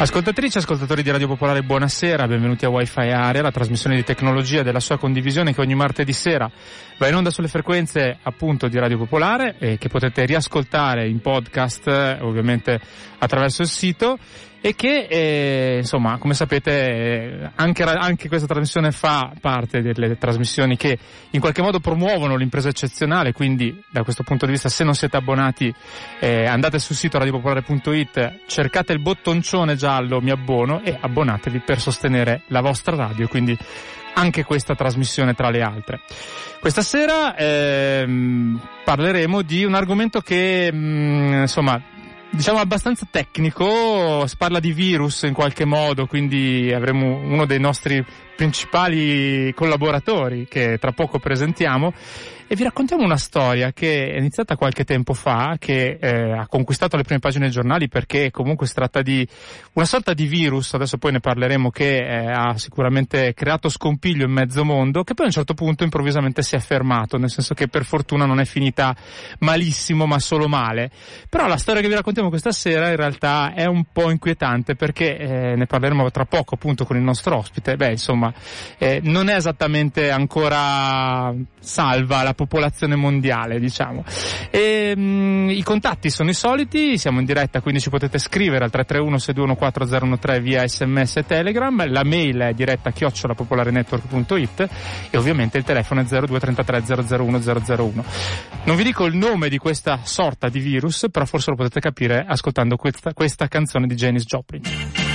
Ascoltatrici e ascoltatori di Radio Popolare, buonasera, benvenuti a Wi-Fi Area, la trasmissione di tecnologia della sua condivisione che ogni martedì sera va in onda sulle frequenze appunto di Radio Popolare e che potete riascoltare in podcast ovviamente attraverso il sito e che eh, insomma come sapete anche, anche, questa trasmissione fa parte delle trasmissioni che in qualche modo promuovono l'impresa eccezionale quindi da questo punto di vista se non siete abbonati eh, andate sul sito radiopopolare.it cercate il bottoncione giallo mi abbono e abbonatevi per sostenere la vostra radio quindi anche questa trasmissione tra le altre. Questa sera ehm, parleremo di un argomento che mh, mm, insomma diciamo abbastanza tecnico, si parla di virus in qualche modo, quindi avremo uno dei nostri principali collaboratori che tra poco presentiamo e vi raccontiamo una storia che è iniziata qualche tempo fa, che eh, ha conquistato le prime pagine dei giornali perché comunque si tratta di una sorta di virus, adesso poi ne parleremo, che eh, ha sicuramente creato scompiglio in mezzo mondo, che poi a un certo punto improvvisamente si è fermato, nel senso che per fortuna non è finita malissimo, ma solo male. Però la storia che vi raccontiamo questa sera in realtà è un po' inquietante perché eh, ne parleremo tra poco appunto con il nostro ospite. Beh, insomma, eh, non è esattamente ancora salva la popolazione mondiale, diciamo. E, mh, mm, I contatti sono i soliti, siamo in diretta, quindi ci potete scrivere al 331-621-4013 via sms e telegram, la mail è diretta chiocciolapopolarenetwork.it e ovviamente il telefono è 0233 001 001. Non vi dico il nome di questa sorta di virus, però forse lo potete capire ascoltando questa, questa canzone di Janis Joplin.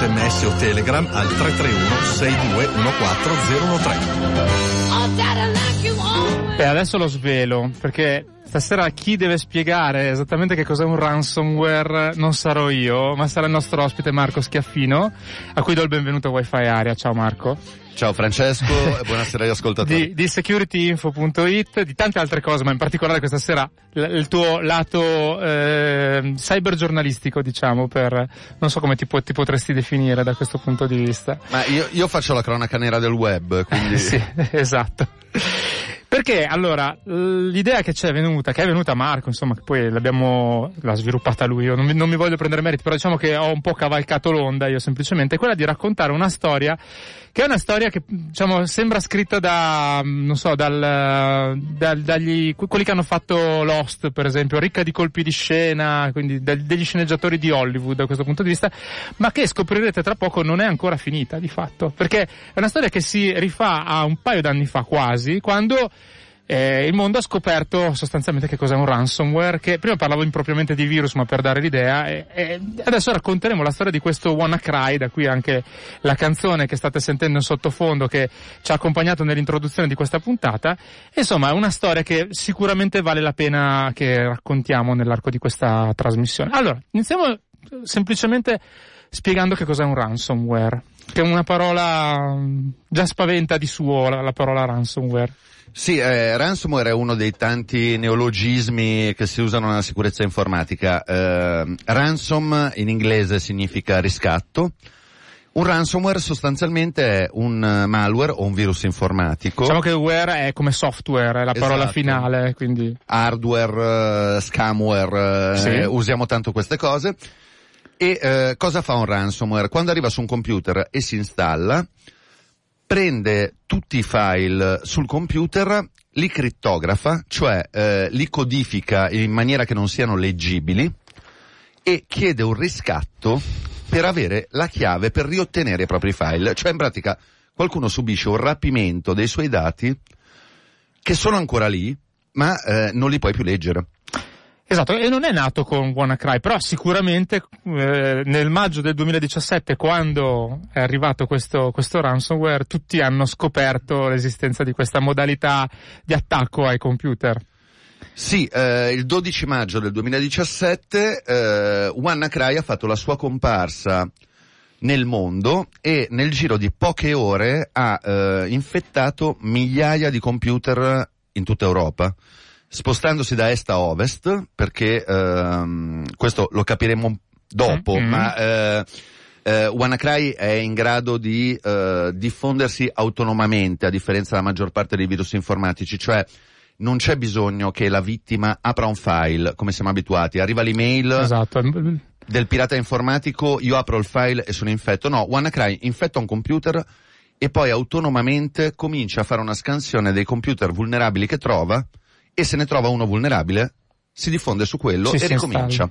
Sms o telegram al 331 6214 E adesso lo svelo, perché stasera chi deve spiegare esattamente che cos'è un ransomware non sarò io, ma sarà il nostro ospite Marco Schiaffino, a cui do il benvenuto a Wi-Fi Area. Ciao Marco. Ciao Francesco e buonasera agli ascoltatori. Di, di securityinfo.it, di tante altre cose, ma in particolare questa sera l- il tuo lato eh, cybergiornalistico, diciamo, per non so come ti, po- ti, potresti definire da questo punto di vista. Ma io, io faccio la cronaca nera del web, quindi... sì, esatto. Perché allora l'idea che ci è venuta, che è venuta a Marco, insomma, che poi l'abbiamo l'ha sviluppata lui, io non mi, non mi voglio prendere meriti, però diciamo che ho un po' cavalcato l'onda io semplicemente, è quella di raccontare una storia che è una storia che diciamo sembra scritta da non so, dal, dal, dagli quelli che hanno fatto Lost, per esempio, ricca di colpi di scena, quindi degli sceneggiatori di Hollywood da questo punto di vista, ma che scoprirete tra poco non è ancora finita di fatto, perché è una storia che si rifà a un paio d'anni fa quasi, quando eh, il mondo ha scoperto sostanzialmente che cos'è un ransomware, che prima parlavo impropriamente di virus, ma per dare l'idea, e, e adesso racconteremo la storia di questo WannaCry, da qui anche la canzone che state sentendo in sottofondo che ci ha accompagnato nell'introduzione di questa puntata. Insomma, è una storia che sicuramente vale la pena che raccontiamo nell'arco di questa trasmissione. Allora, iniziamo semplicemente spiegando che cos'è un ransomware, che è una parola già spaventa di suo la, la parola ransomware. Sì, eh, ransomware è uno dei tanti neologismi che si usano nella sicurezza informatica. Eh, ransom in inglese significa riscatto. Un ransomware sostanzialmente è un malware o un virus informatico. Diciamo che ware è come software, è la parola Esatto. finale, quindi. Hardware, eh, scamware, eh, Sì. usiamo tanto queste cose. E eh, cosa fa un ransomware? Quando arriva su un computer e si installa, prende tutti i file sul computer, li crittografa, cioè eh, li codifica in maniera che non siano leggibili e chiede un riscatto per avere la chiave per riottenere i propri file. Cioè in pratica qualcuno subisce un rapimento dei suoi dati che sono ancora lì, ma eh, non li puoi più leggere. Esatto, e non è nato con WannaCry, però sicuramente eh, nel maggio del 2017, quando è arrivato questo, questo ransomware, tutti hanno scoperto l'esistenza di questa modalità di attacco ai computer. Sì, eh, il 12 maggio del 2017 eh, WannaCry ha fatto la sua comparsa nel mondo e nel giro di poche ore ha eh, infettato migliaia di computer in tutta Europa, spostandosi da est a ovest, perché ehm, questo lo capiremo dopo, Mm. ma eh, eh, WannaCry è in grado di eh, diffondersi autonomamente, a differenza della maggior parte dei virus informatici, cioè non c'è bisogno che la vittima apra un file, come siamo abituati, arriva l'email Esatto. del pirata informatico, io apro il file e sono infetto. No, WannaCry infetta un computer e poi autonomamente comincia a fare una scansione dei computer vulnerabili che trova e se ne trova uno vulnerabile si diffonde su quello Sì, e ricomincia. installa.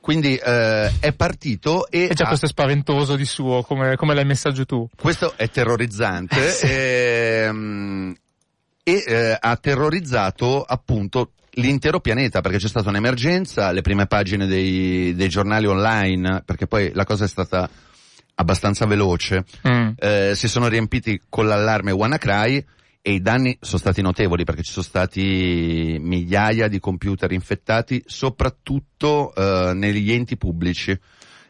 Quindi eh, è partito e E già ha- questo è spaventoso di suo, come, come l'hai messa giù tu. questo è terrorizzante Sì. ehm, e eh, ha terrorizzato appunto l'intero pianeta perché c'è stata un'emergenza, le prime pagine dei, dei giornali online, perché poi la cosa è stata abbastanza veloce, Mm. eh, si sono riempiti con l'allarme WannaCry e i danni sono stati notevoli perché ci sono stati migliaia di computer infettati, soprattutto eh, negli enti pubblici.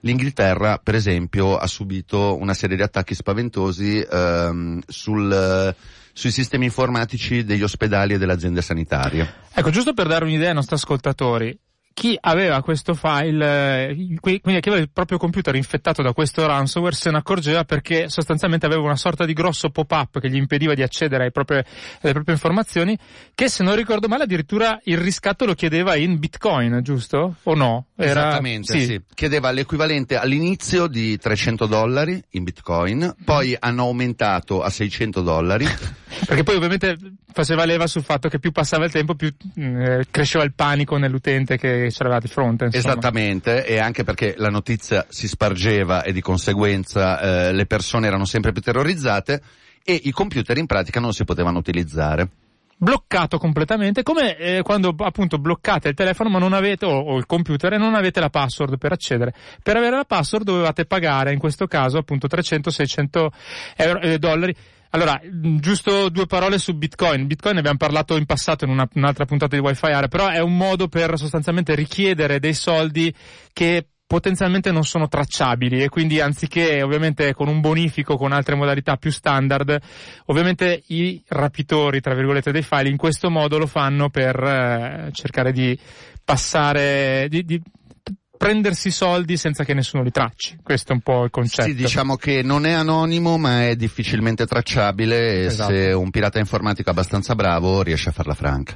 L'Inghilterra, per esempio, ha subito una serie di attacchi spaventosi ehm, sul, sui sistemi informatici degli ospedali e delle aziende sanitarie. Ecco, giusto per dare un'idea ai nostri ascoltatori, chi aveva questo file, eh, qui- quindi chi aveva il proprio computer infettato da questo ransomware se ne accorgeva perché sostanzialmente aveva una sorta di grosso pop-up che gli impediva di accedere proprie- alle proprie informazioni, che se non ricordo male addirittura il riscatto lo chiedeva in bitcoin, giusto? O no? Esattamente, sì. Chiedeva l'equivalente all'inizio di 300 dollari in bitcoin, poi hanno aumentato a 600 dollari. Perché poi ovviamente faceva leva sul fatto che più passava il tempo più mm, eh, cresceva il panico nell'utente che c'era di fronte. Insomma. Esattamente, e anche perché la notizia si spargeva e di conseguenza eh, le persone erano sempre più terrorizzate e i computer in pratica non si potevano utilizzare. bloccato completamente, come eh, quando appunto bloccate il telefono ma non avete, o, o il computer e non avete la password per accedere. Per avere la password dovevate pagare, in questo caso appunto 300-600 euro, eh, dollari. Allora, mh, giusto due parole su Bitcoin. Bitcoin ne abbiamo parlato in passato in una- un'altra puntata di Wi-Fi Area, però è un modo per sostanzialmente richiedere dei soldi che potenzialmente non sono tracciabili e quindi anziché ovviamente con un bonifico con altre modalità più standard ovviamente i rapitori tra virgolette dei file in questo modo lo fanno per eh, cercare di passare di, di prendersi soldi senza che nessuno li tracci. Questo è un po' il concetto. Sì, diciamo che non è anonimo, ma è difficilmente tracciabile Esatto. e se un pirata informatico abbastanza bravo riesce a farla franca.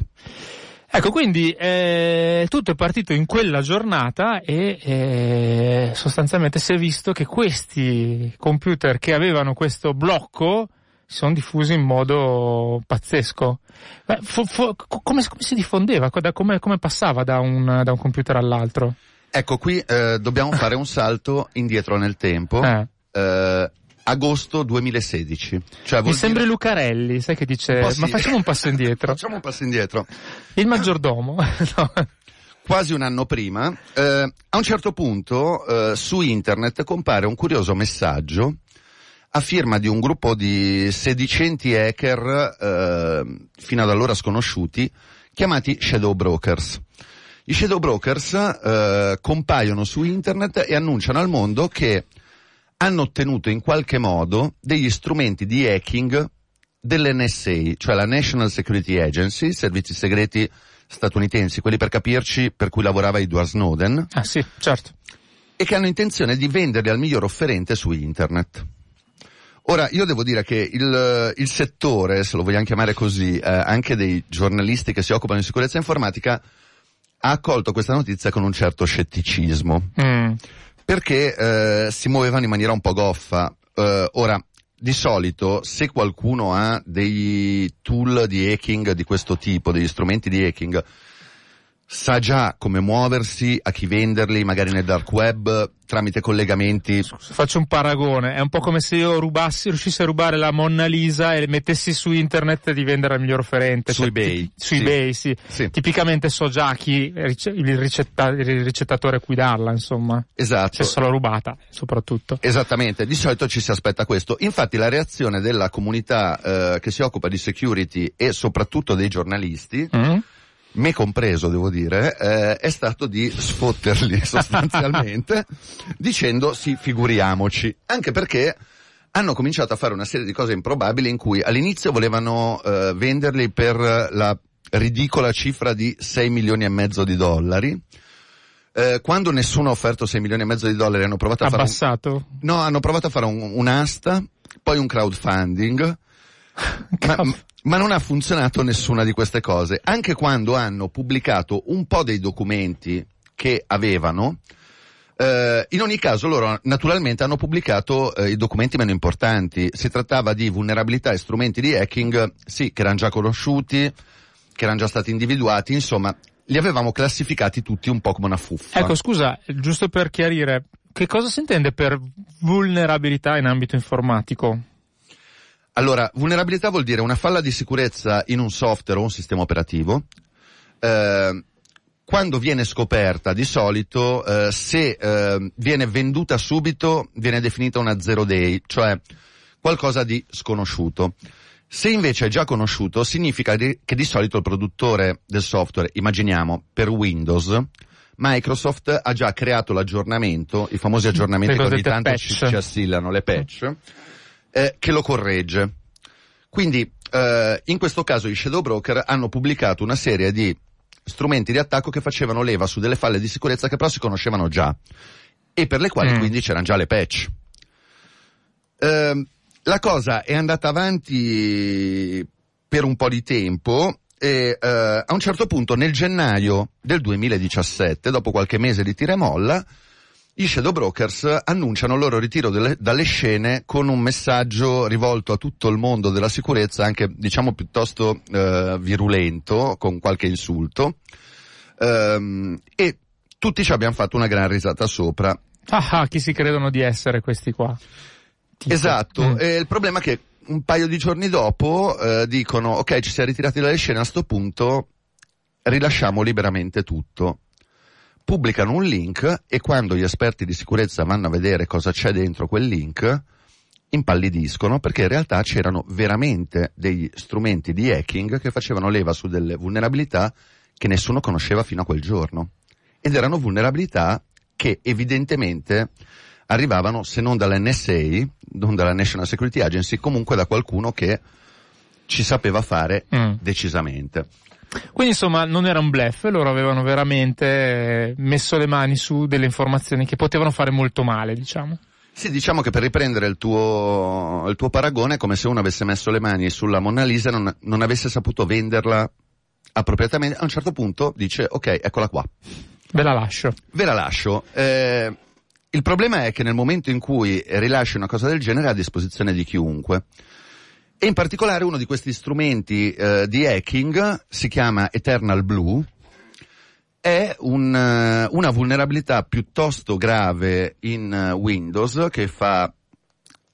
Ecco, quindi eh, tutto è partito in quella giornata e eh, sostanzialmente si è visto che questi computer che avevano questo blocco si sono diffusi in modo pazzesco. Beh, fu- fu- co- come, come si diffondeva? Da- Come, come passava da un, da un computer all'altro? Ecco, qui eh, dobbiamo fare un salto indietro nel tempo. Eh. Eh, agosto 2016. Cioè, Mi vuol sembri dire- Lucarelli, sai che dice, sì. ma facciamo un passo indietro. Facciamo un passo indietro. Il maggiordomo. No. Quasi un anno prima, eh, a un certo punto eh, su internet compare un curioso messaggio a firma di un gruppo di sedicenti hacker eh, fino ad allora sconosciuti chiamati Shadow Brokers. I Shadow Brokers eh, compaiono su internet e annunciano al mondo che hanno ottenuto in qualche modo degli strumenti di hacking dell'NSA, cioè la National Security Agency, servizi segreti statunitensi, quelli per capirci per cui lavorava Edward Snowden, Ah sì, certo. e che hanno intenzione di venderli al miglior offerente su internet. Ora, io devo dire che il, il settore, se lo vogliamo chiamare così, eh, anche dei giornalisti che si occupano di sicurezza informatica, ha accolto questa notizia con un certo scetticismo Mm. perché eh, si muovevano in maniera un po' goffa. Eh, ora, di solito, se qualcuno ha dei tool di hacking di questo tipo, degli strumenti di hacking, sa già come muoversi, a chi venderli, magari nel dark web, tramite collegamenti. Faccio un paragone, è un po' come se io rubassi, riuscissi a rubare la Monna Lisa e mettessi su internet di vendere al miglior offerente. Su Cioè, eBay, ti- Su sì. eBay, sì. Sì. Tipicamente so già chi il, ricetta- il ricettatore a cui darla, insomma. Esatto. Se l'ho rubata, soprattutto. Esattamente, di solito ci si aspetta questo. Infatti la reazione della comunità eh, che si occupa di security e soprattutto dei giornalisti Mm? Me compreso devo dire, eh, è stato di sfotterli sostanzialmente dicendo sì, figuriamoci, anche perché hanno cominciato a fare una serie di cose improbabili in cui all'inizio volevano eh, venderli per la ridicola cifra di 6 milioni e mezzo di dollari. Eh, quando nessuno ha offerto 6 milioni e mezzo di dollari hanno provato a fare un, Abbassato? no, hanno provato a fare un- un'asta, poi un crowdfunding, ma, ma non ha funzionato nessuna di queste cose. Anche quando hanno pubblicato un po' dei documenti che avevano, eh, in ogni caso loro naturalmente hanno pubblicato eh, i documenti meno importanti. Si trattava di vulnerabilità e strumenti di hacking, sì, che erano già conosciuti, che erano già stati individuati, insomma, li avevamo classificati tutti un po' come una fuffa. Ecco, scusa, giusto per chiarire, che cosa si intende per vulnerabilità in ambito informatico? Allora, vulnerabilità vuol dire una falla di sicurezza in un software o un sistema operativo. Eh, quando viene scoperta, di solito, eh, se eh, viene venduta subito, viene definita una zero day, cioè qualcosa di sconosciuto. Se invece è già conosciuto, significa che di solito il produttore del software, immaginiamo, per Windows, Microsoft ha già creato l'aggiornamento, i famosi aggiornamenti che ogni tanto ci, ci assillano, le patch, eh, che lo corregge. Quindi, eh, in questo caso i Shadow Broker hanno pubblicato una serie di strumenti di attacco che facevano leva su delle falle di sicurezza che però si conoscevano già e per le quali Mm. quindi c'erano già le patch. Ehm, la cosa è andata avanti per un po' di tempo e eh, a un certo punto nel gennaio del 2017, dopo qualche mese di tira e molla, i Shadow Brokers annunciano il loro ritiro delle- dalle scene con un messaggio rivolto a tutto il mondo della sicurezza, anche diciamo piuttosto eh, virulento, con qualche insulto. Ehm, e tutti ci abbiamo fatto una gran risata sopra. Ah, ah, chi si credono di essere questi qua? Tipo. Esatto, Mm. e il problema è che un paio di giorni dopo eh, dicono ok ci siamo ritirati dalle scene a sto punto rilasciamo liberamente tutto. Pubblicano un link e quando gli esperti di sicurezza vanno a vedere cosa c'è dentro quel link impallidiscono perché in realtà c'erano veramente degli strumenti di hacking che facevano leva su delle vulnerabilità che nessuno conosceva fino a quel giorno. Ed erano vulnerabilità che evidentemente arrivavano se non dall'NSA, non dalla National Security Agency, comunque da qualcuno che ci sapeva fare Mm. decisamente. Quindi insomma non era un bluff, loro avevano veramente messo le mani su delle informazioni che potevano fare molto male, diciamo. Sì, diciamo che per riprendere il tuo, il tuo paragone è come se uno avesse messo le mani sulla Mona Lisa e non, non avesse saputo venderla appropriatamente. A un certo punto dice, ok, eccola qua. Ve la lascio. Ve la lascio. Eh, il problema è che nel momento in cui rilasci una cosa del genere è a disposizione di chiunque. E in particolare uno di questi strumenti eh, di hacking si chiama Eternal Blue, è un, eh, una vulnerabilità piuttosto grave in eh, Windows che fa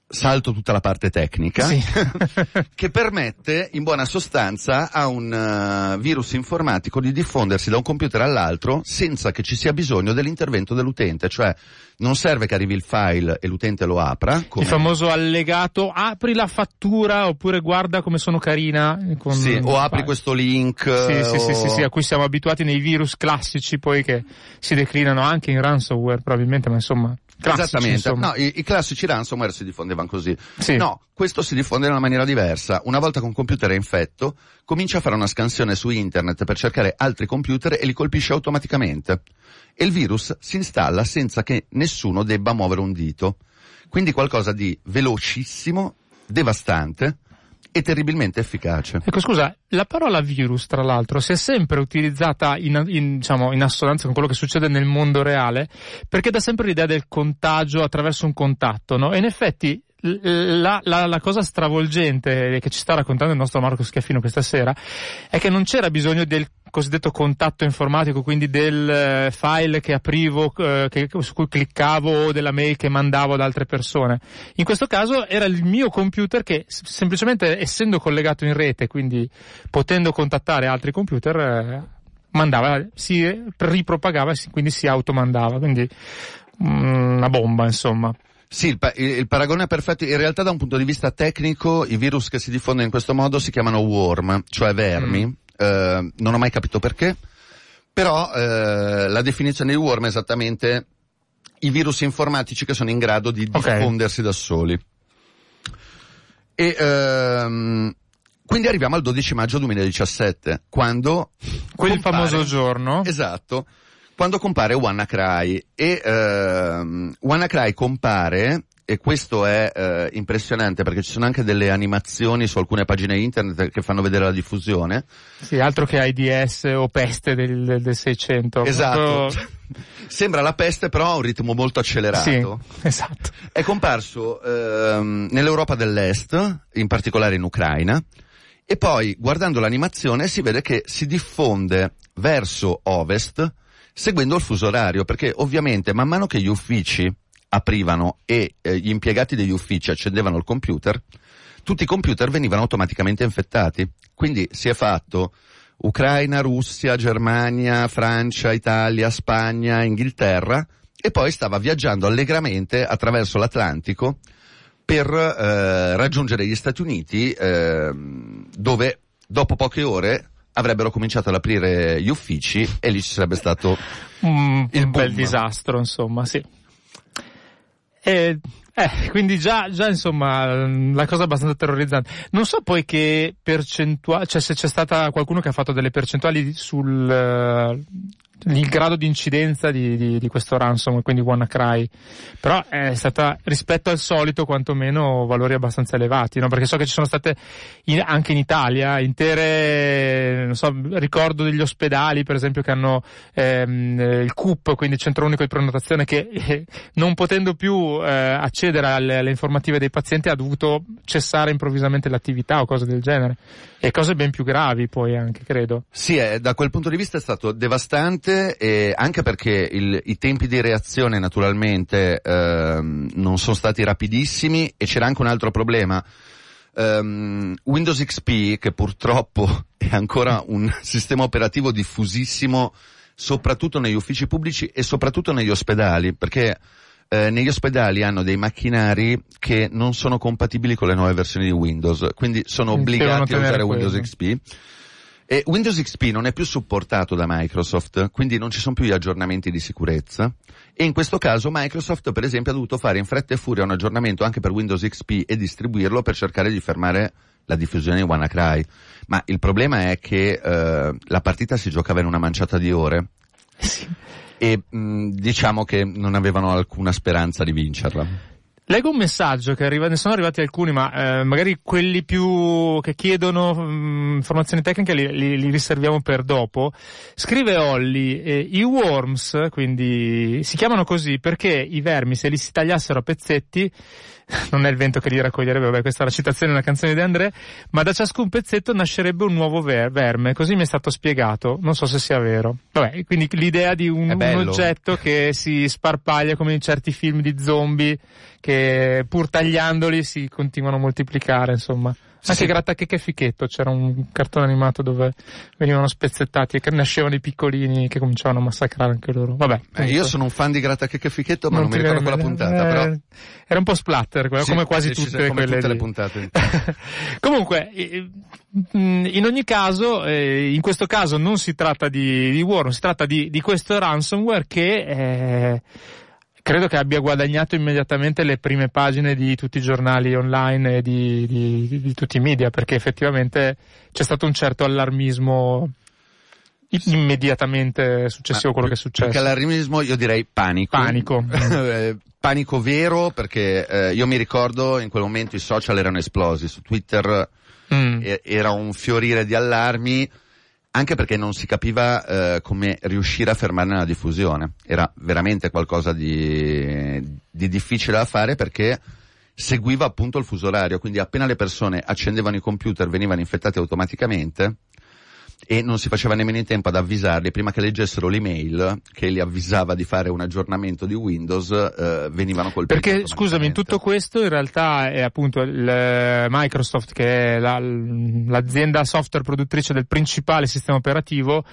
salto tutta la parte tecnica, Sì. che permette in buona sostanza a un uh, virus informatico di diffondersi da un computer all'altro senza che ci sia bisogno dell'intervento dell'utente, cioè non serve che arrivi il file e l'utente lo apra. Come... Il famoso allegato apri la fattura oppure guarda come sono carina. Con Sì, o apri questo link. Sì, sì, o... sì, sì, sì, a cui siamo abituati nei virus classici poi che si declinano anche in ransomware probabilmente, ma insomma. Esattamente, no, i, i classici ransomware si diffondevano così. Sì. No, questo si diffonde in una maniera diversa. Una volta che un computer è infetto, comincia a fare una scansione su internet per cercare altri computer e li colpisce automaticamente. E il virus si installa senza che nessuno debba muovere un dito. Quindi qualcosa di velocissimo, devastante e terribilmente efficace. Ecco, scusa, la parola virus, tra l'altro, si è sempre utilizzata in, in, diciamo, in assonanza con quello che succede nel mondo reale, perché dà sempre l'idea del contagio attraverso un contatto, no? E in effetti la, la, la, cosa stravolgente che ci sta raccontando il nostro Marco Schiaffino questa sera è che non c'era bisogno del cosiddetto contatto informatico, quindi del file che aprivo, eh, che, su cui cliccavo o della mail che mandavo ad altre persone. In questo caso era il mio computer che semplicemente essendo collegato in rete, quindi potendo contattare altri computer, eh, mandava, si ripropagava, quindi si automandava, quindi mm, una bomba insomma. Sì, il, pa- il, paragone è perfetto. In realtà da un punto di vista tecnico i virus che si diffondono in questo modo si chiamano worm, cioè vermi. Mm. Eh, non ho mai capito perché, però eh, la definizione di worm è esattamente i virus informatici che sono in grado di Okay. diffondersi da soli. E ehm, quindi arriviamo al 12 maggio 2017, quando Quel compare- famoso giorno. Esatto. Quando compare WannaCry e ehm, WannaCry compare e questo è eh, impressionante perché ci sono anche delle animazioni su alcune pagine internet che fanno vedere la diffusione. Sì, altro che AIDS o peste del, del 600. Esatto. Proprio- Sembra la peste però a un ritmo molto accelerato. Sì, esatto. È comparso ehm, nell'Europa dell'Est, in particolare in Ucraina, e poi guardando l'animazione si vede che si diffonde verso ovest seguendo il fuso orario, perché ovviamente man mano che gli uffici aprivano e eh, gli impiegati degli uffici accendevano il computer, tutti i computer venivano automaticamente infettati. Quindi si è fatto Ucraina, Russia, Germania, Francia, Italia, Spagna, Inghilterra e poi stava viaggiando allegramente attraverso l'Atlantico per eh, raggiungere gli Stati Uniti ehm, dove dopo poche ore avrebbero cominciato ad aprire gli uffici e lì ci sarebbe stato Un, Il un bel boom. disastro, insomma, sì. E, eh, quindi già, già, insomma, la cosa è abbastanza terrorizzante. Non so poi che percentuale, cioè se c'è stata qualcuno che ha fatto delle percentuali sul eh, il grado di incidenza di, di, di questo ransom, quindi WannaCry. Però è stata, rispetto al solito, quantomeno valori abbastanza elevati, no? Perché so che ci sono state in- anche in Italia intere, non so, ricordo degli ospedali, per esempio, che hanno ehm, eh, il CUP, quindi il centro unico di prenotazione, che eh, non potendo più eh, accedere alle, alle informative dei pazienti ha dovuto cessare improvvisamente l'attività o cose del genere. E cose ben più gravi poi anche, credo. Sì, eh, da quel punto di vista è stato devastante, e anche perché il- i tempi di reazione naturalmente ehm, non sono stati rapidissimi e c'era anche un altro problema. Ehm, Windows XP, che purtroppo è ancora un sistema operativo diffusissimo, soprattutto negli uffici pubblici e soprattutto negli ospedali, perché eh, negli ospedali hanno dei macchinari che non sono compatibili con le nuove versioni di Windows, quindi sono obbligati a usare Windows quello. XP. E Windows XP non è più supportato da Microsoft, quindi non ci sono più gli aggiornamenti di sicurezza. E in questo caso Microsoft, per esempio, ha dovuto fare in fretta e furia un aggiornamento anche per Windows XP e distribuirlo per cercare di fermare la diffusione di WannaCry, ma il problema è che eh, la partita si giocava in una manciata di ore. Sì. E mh, diciamo che non avevano alcuna speranza di vincerla. Leggo un messaggio che arriva, ne sono arrivati alcuni, ma eh, magari quelli più che chiedono mh, informazioni tecniche li, li, li, riserviamo per dopo. Scrive Olli, eh, i worms, quindi si chiamano così perché i vermi se li si tagliassero a pezzetti non è il vento che li raccoglierebbe, vabbè questa è la citazione di una canzone di André, ma da ciascun pezzetto nascerebbe un nuovo ver- verme, così mi è stato spiegato, non so se sia vero. Vabbè, quindi l'idea di un, un oggetto che si sparpaglia come in certi film di zombie, che pur tagliandoli si continuano a moltiplicare, insomma. Sì, Anche sì. Grattachecche e Fichetto c'era un cartone animato dove venivano spezzettati e nascevano i piccolini che cominciavano a massacrare anche loro. Vabbè. Eh, io sono un fan di Grattachecche e Fichetto, ma non, non mi ricordo quella puntata, eh, però. Era un po' splatter, sì, come quasi tutte come quelle. Tutte le puntate. Comunque, in ogni caso, eh, in questo caso non si tratta di, di War, si tratta di, di questo ransomware che, eh, credo che abbia guadagnato immediatamente le prime pagine di tutti i giornali online e di, di, di tutti i media, perché effettivamente c'è stato un certo allarmismo immediatamente successivo a quello che è successo. Perché allarmismo io direi panico. Panico. Eh, panico vero perché eh, io mi ricordo in quel momento i social erano esplosi, su Twitter mm. era un fiorire di allarmi anche perché non si capiva eh, come riuscire a fermarne la diffusione. Era veramente qualcosa di, di difficile da fare perché seguiva appunto il fuso orario, quindi appena le persone accendevano i computer venivano infettate automaticamente e non si faceva nemmeno in tempo ad avvisarli. Prima che leggessero l'email che li avvisava di fare un aggiornamento di Windows eh, venivano colpiti perché scusami in tutto questo in realtà è appunto il eh, Microsoft che è la, l'azienda software produttrice del principale sistema operativo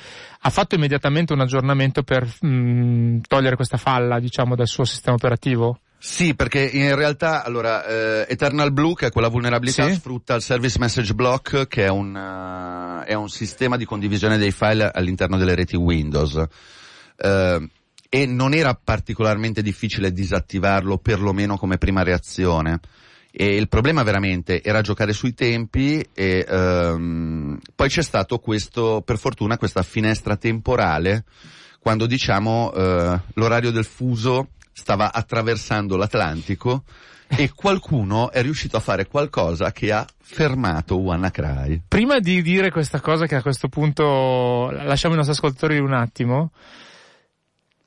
ha fatto immediatamente un aggiornamento per mh, mm, togliere questa falla diciamo dal suo sistema operativo sì, perché in realtà, allora, eh, Eternal Blue, che è quella vulnerabilità, sì? sfrutta il Service Message Block, che è un, uh, è un sistema di condivisione dei file all'interno delle reti Windows. Uh, e non era particolarmente difficile disattivarlo, perlomeno come prima reazione. E il problema veramente era giocare sui tempi e um, poi c'è stato questo, per fortuna, questa finestra temporale quando diciamo uh, l'orario del fuso stava attraversando l'Atlantico e qualcuno è riuscito a fare qualcosa che ha fermato WannaCry. Prima di dire questa cosa che a questo punto lasciamo i nostri ascoltatori un attimo,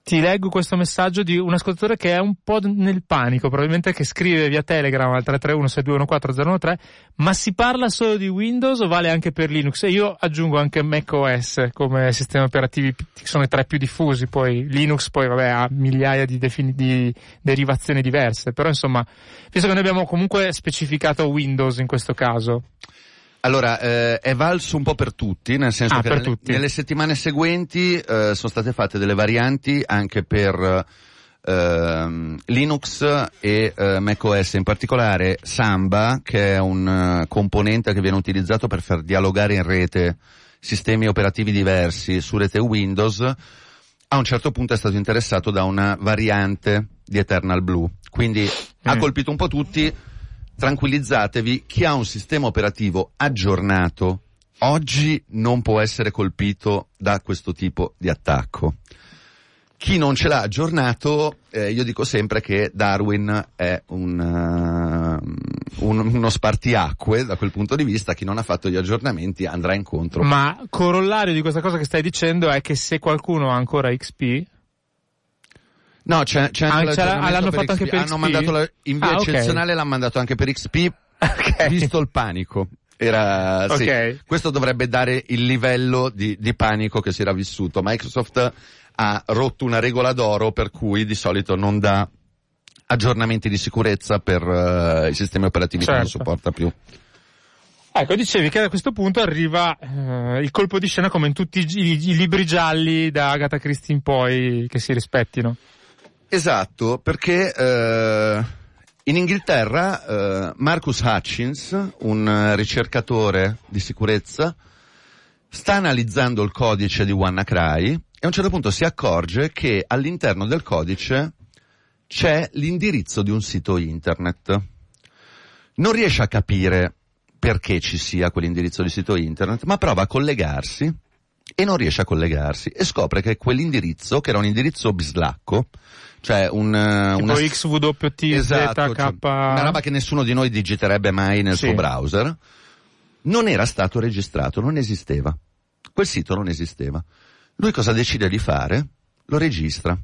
ti leggo questo messaggio di un ascoltatore che è un po' nel panico, probabilmente che scrive via Telegram al 331-6214013, ma si parla solo di Windows o vale anche per Linux? E io aggiungo anche macOS come sistemi operativi, sono i tre più diffusi, poi Linux poi vabbè ha migliaia di, defini- di derivazioni diverse, però insomma, visto che noi abbiamo comunque specificato Windows in questo caso. Allora, eh, è valso un po' per tutti, nel senso ah, che nelle, nelle, settimane seguenti eh, sono state fatte delle varianti anche per eh, Linux e eh, macOS, in particolare Samba, che è un uh, componente che viene utilizzato per far dialogare in rete sistemi operativi diversi su rete Windows, a un certo punto è stato interessato da una variante di Eternal Blue. Quindi mm. ha colpito un po' tutti, tranquillizzatevi, chi ha un sistema operativo aggiornato oggi non può essere colpito da questo tipo di attacco. Chi non ce l'ha aggiornato, eh, io dico sempre che Darwin è un, uh, un, uno spartiacque da quel punto di vista, chi non ha fatto gli aggiornamenti andrà incontro. Ma corollario di questa cosa che stai dicendo è che se qualcuno ha ancora XP, No, c'è, c'è anche ah, l'hanno fatto XP. anche per Hanno XP? mandato la, in via ah, eccezionale okay. l'hanno mandato anche per XP, okay. visto il panico. Era, sì. Okay. Questo dovrebbe dare il livello di, di panico che si era vissuto. Microsoft ha rotto una regola d'oro per cui di solito non dà aggiornamenti di sicurezza per uh, i sistemi operativi certo. che non sopporta più. Ecco, dicevi che da questo punto arriva eh, il colpo di scena come in tutti i, i libri gialli da Agatha Christie in poi che si rispettino. Esatto, perché eh, in Inghilterra eh, Marcus Hutchins, un ricercatore di sicurezza, sta analizzando il codice di WannaCry e a un certo punto si accorge che all'interno del codice c'è l'indirizzo di un sito internet. Non riesce a capire perché ci sia quell'indirizzo di sito internet, ma prova a collegarsi e non riesce a collegarsi e scopre che quell'indirizzo, che era un indirizzo bislacco, cioè un tipo una, XWT, esatto, ZK... cioè, una roba che nessuno di noi digiterebbe mai nel Sì. suo browser, non era stato registrato, non esisteva. Quel sito non esisteva. Lui cosa decide di fare? Lo registra.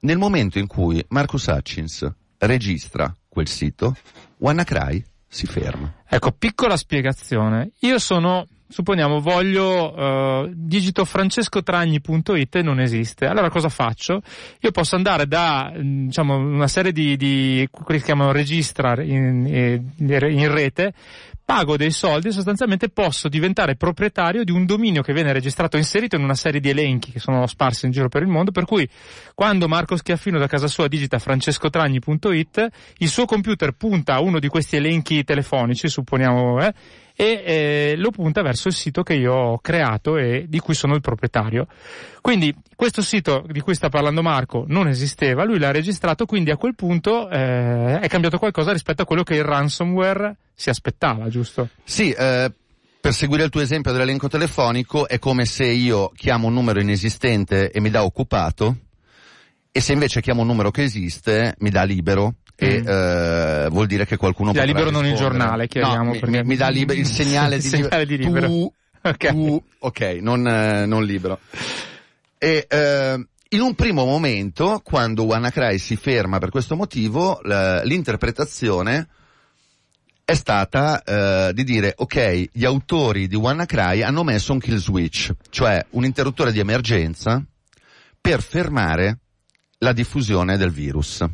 Nel momento in cui Marcus Hutchins registra quel sito, WannaCry si ferma. Ecco, piccola spiegazione. Io sono, supponiamo, voglio, eh, digito francescotragni.it e non esiste. Allora cosa faccio? Io posso andare da, mm, diciamo, una serie di, di quelli che chiamano registra in, in- in rete, pago dei soldi e sostanzialmente posso diventare proprietario di un dominio che viene registrato, inserito in una serie di elenchi che sono sparsi in giro per il mondo, per cui quando Marco Schiaffino da casa sua digita francescotragni.it, il suo computer punta a uno di questi elenchi telefonici, supponiamo, eh, e eh, lo punta verso il sito che io ho creato e di cui sono il proprietario. Quindi questo sito di cui sta parlando Marco non esisteva, lui l'ha registrato, quindi a quel punto eh, è cambiato qualcosa rispetto a quello che il ransomware si aspettava, giusto? Sì, eh, per seguire il tuo esempio dell'elenco telefonico è come se io chiamo un numero inesistente e mi dà occupato e se invece chiamo un numero che esiste mi dà libero e Mm. eh, vuol dire che qualcuno dà potrà libero non il rispondere. giornale, chiariamo, No, mi, perché- mi- dà libero il segnale Il di segnale di libero. Tu, Ok. tu, ok, non, eh, non libero. E eh, in un primo momento, quando WannaCry si ferma per questo motivo, la- l'interpretazione è stata eh, di dire ok, gli autori di WannaCry hanno messo un kill switch, cioè un interruttore di emergenza per fermare la diffusione del virus.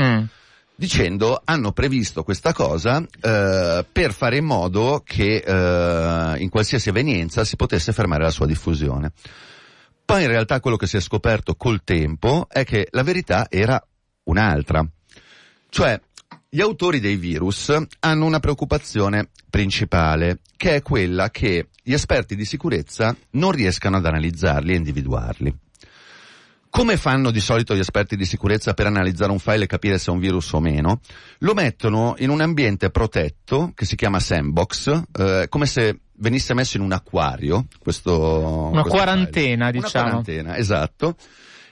Mm. Dicendo hanno previsto questa cosa eh, per fare in modo che eh, in qualsiasi evenienza si potesse fermare la sua diffusione. Poi in realtà quello che si è scoperto col tempo è che la verità era un'altra. Cioè, gli autori dei virus hanno una preoccupazione principale, che è quella che gli esperti di sicurezza non riescano ad analizzarli e individuarli. Come fanno di solito gli esperti di sicurezza per analizzare un file e capire se è un virus o meno? Lo mettono in un ambiente protetto che si chiama sandbox, eh, come se venisse messo in un acquario. Questo, Una quarantena, file. diciamo. Una quarantena, esatto.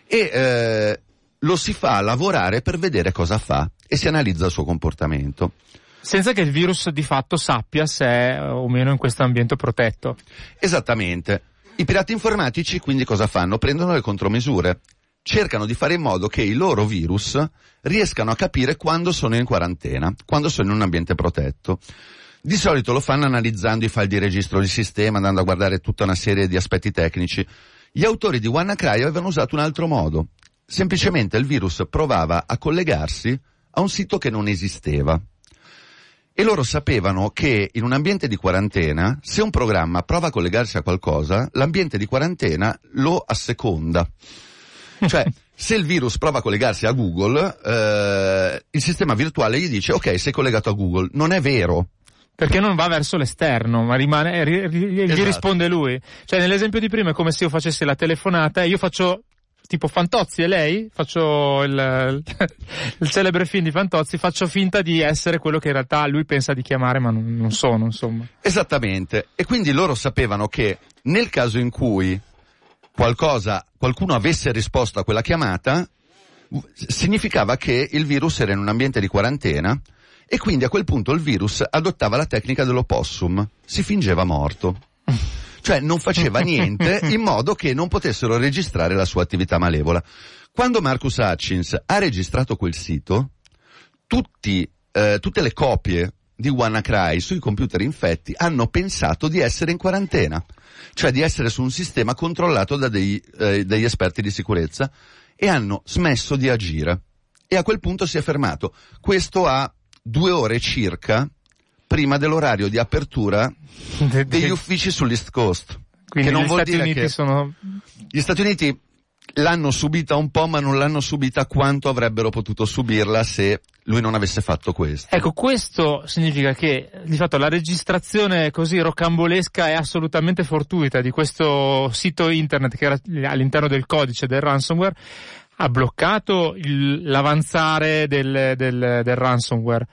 E eh, lo si fa lavorare per vedere cosa fa e si analizza il suo comportamento. Senza che il virus di fatto sappia se è o meno in questo ambiente protetto. Esattamente. I pirati informatici quindi cosa fanno? Prendono le contromisure. Cercano di fare in modo che i loro virus riescano a capire quando sono in quarantena, quando sono in un ambiente protetto. Di solito lo fanno analizzando i file di registro di sistema, andando a guardare tutta una serie di aspetti tecnici. Gli autori di WannaCry avevano usato un altro modo. Semplicemente il virus provava a collegarsi a un sito che non esisteva. E loro sapevano che in un ambiente di quarantena, se un programma prova a collegarsi a qualcosa, l'ambiente di quarantena lo asseconda. Cioè, se il virus prova a collegarsi a Google, eh, il sistema virtuale gli dice ok, sei collegato a Google. Non è vero. Perché non va verso l'esterno, ma rimane, ri- ri- gli Esatto. risponde lui. Cioè, nell'esempio di prima è come se io facessi la telefonata e io faccio tipo Fantozzi e lei, faccio il, il celebre film di Fantozzi, faccio finta di essere quello che in realtà lui pensa di chiamare, ma non, non sono, insomma. Esattamente. E quindi loro sapevano che nel caso in cui qualcosa, qualcuno avesse risposto a quella chiamata, significava che il virus era in un ambiente di quarantena e quindi a quel punto il virus adottava la tecnica dell'opossum, si fingeva morto. Cioè non faceva niente in modo che non potessero registrare la sua attività malevola. Quando Marcus Hutchins ha registrato quel sito, tutti, eh, tutte le copie di WannaCry sui computer infetti hanno pensato di essere in quarantena, cioè di essere su un sistema controllato da dei, eh, degli esperti di sicurezza e hanno smesso di agire. E a quel punto si è fermato. Questo a due ore circa prima dell'orario di apertura De- degli de- uffici sull'East Coast. quindi che non gli vuol Stati dire Uniti che- sono... Gli Stati Uniti l'hanno subita un po', ma non l'hanno subita quanto avrebbero potuto subirla se lui non avesse fatto questo. Ecco, questo significa che di fatto la registrazione così rocambolesca e assolutamente fortuita di questo sito internet che era all'interno del codice del ransomware ha bloccato il- l'avanzare del, del- del ransomware.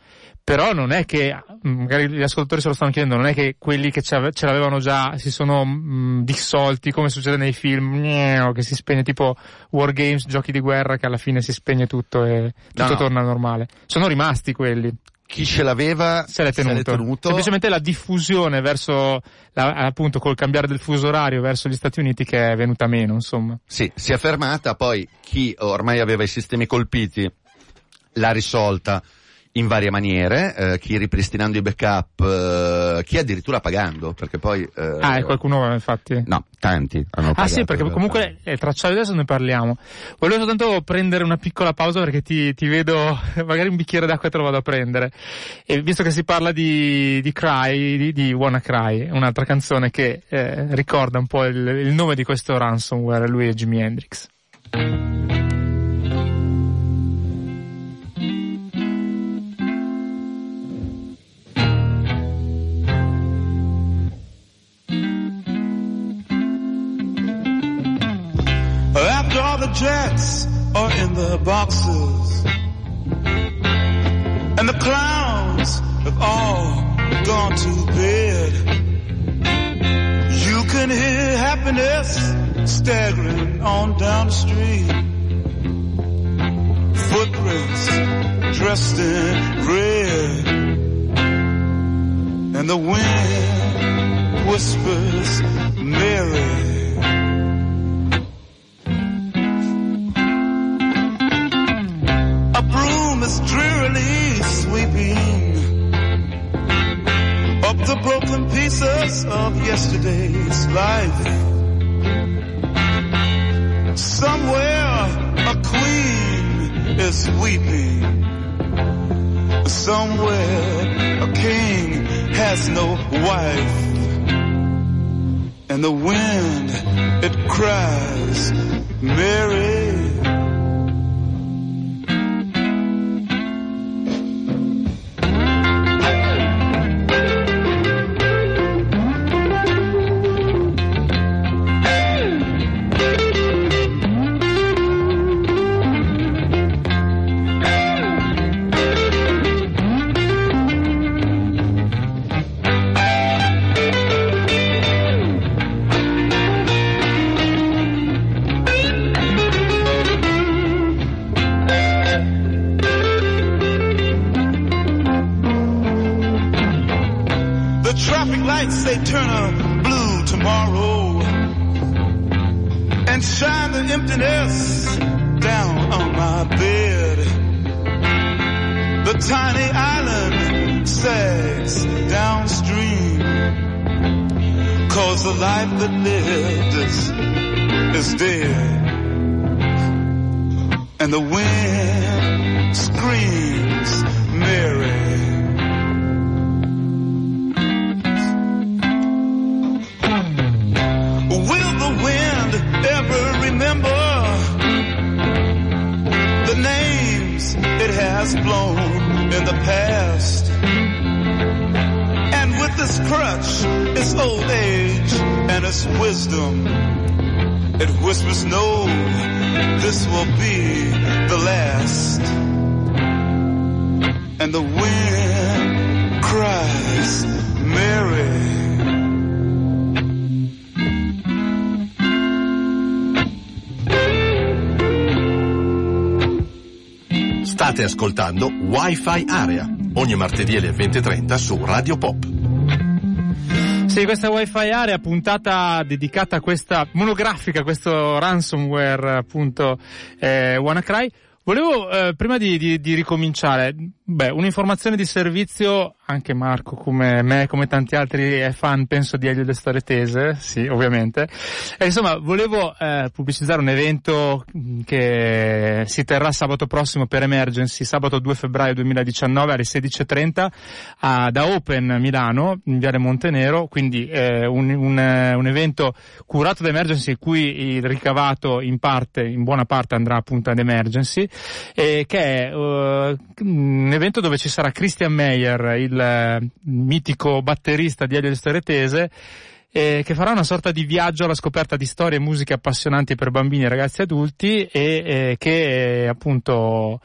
Però non è che, magari gli ascoltatori se lo stanno chiedendo, non è che quelli che ce l'avevano già si sono mh, dissolti come succede nei film, che si spegne tipo War Games, giochi di guerra che alla fine si spegne tutto e tutto no, no. torna normale. Sono rimasti quelli chi ce l'aveva se l'è tenuto. Se l'è tenuto. Semplicemente la diffusione verso, la, appunto col cambiare del fuso orario verso gli Stati Uniti che è venuta meno, insomma. Sì, si è fermata, poi chi ormai aveva i sistemi colpiti l'ha risolta in varie maniere, eh, chi ripristinando i backup, eh, chi addirittura pagando, perché poi... Eh, ah, e qualcuno infatti... No, tanti hanno pagato. Ah sì, perché comunque eh, tracciato adesso ne parliamo. Volevo soltanto prendere una piccola pausa perché ti, ti vedo, magari un bicchiere d'acqua te lo vado a prendere. E visto che si parla di, di Cry, di, di Wanna Cry, un'altra canzone che eh, ricorda un po' il, il nome di questo ransomware, lui è Jimi Hendrix. Jets are in the boxes. And the clowns have all gone to bed. You can hear happiness staggering on down the street. Footprints dressed in red. And the wind whispers Mary. Drearily sweeping up the broken pieces of yesterday's life. Somewhere a queen is weeping. Somewhere a king has no wife. And the wind, it cries, Mary. State ascoltando Wi-Fi Area, ogni martedì alle 20.30 su Radio Pop. Sì, questa Wi-Fi Area puntata dedicata a questa monografica, a questo ransomware appunto eh, WannaCry. Volevo, eh, prima di, di, di ricominciare, beh, un'informazione di servizio anche Marco come me, come tanti altri è fan penso di Elio Storie Tese, sì ovviamente. E insomma volevo eh, pubblicizzare un evento che si terrà sabato prossimo per Emergency, sabato 2 febbraio 2019 alle 16.30 a, da Open Milano, in Viale Montenero, quindi eh, un, un, un, evento curato da Emergency cui il ricavato in parte, in buona parte andrà appunto ad Emergency, e che è un evento dove ci sarà Christian Meyer, il mitico batterista di Elio Storetese eh, che farà una sorta di viaggio alla scoperta di storie e musiche appassionanti per bambini, ragazzi e adulti e eh, che eh, appunto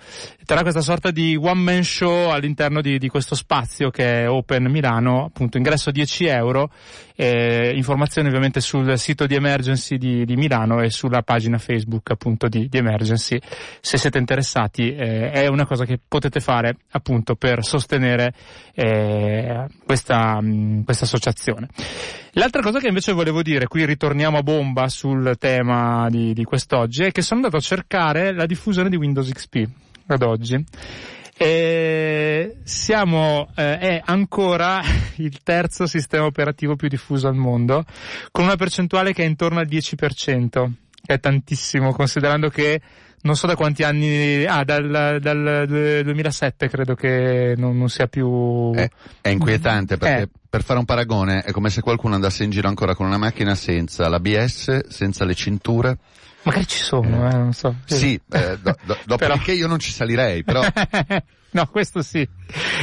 terrà questa sorta di one man show all'interno di, di, questo spazio che è Open Milano, appunto ingresso 10 euro, eh, informazioni ovviamente sul sito di Emergency di, di, Milano e sulla pagina Facebook appunto di, di Emergency. Se siete interessati eh, è una cosa che potete fare appunto per sostenere eh, questa, questa associazione. L'altra cosa che invece volevo dire, qui ritorniamo a bomba sul tema di, di quest'oggi, è che sono andato a cercare la diffusione di Windows XP ad oggi. E siamo, eh, è ancora il terzo sistema operativo più diffuso al mondo, con una percentuale che è intorno al 10%, che è tantissimo, considerando che non so da quanti anni, ah, dal, dal 2007 credo che non, non sia più... È, è inquietante perché eh. per fare un paragone è come se qualcuno andasse in giro ancora con una macchina senza l'ABS, senza le cinture. Magari ci sono, eh, non so. Sì, eh, do, do, dopodiché però... io non ci salirei, però... no, questo sì.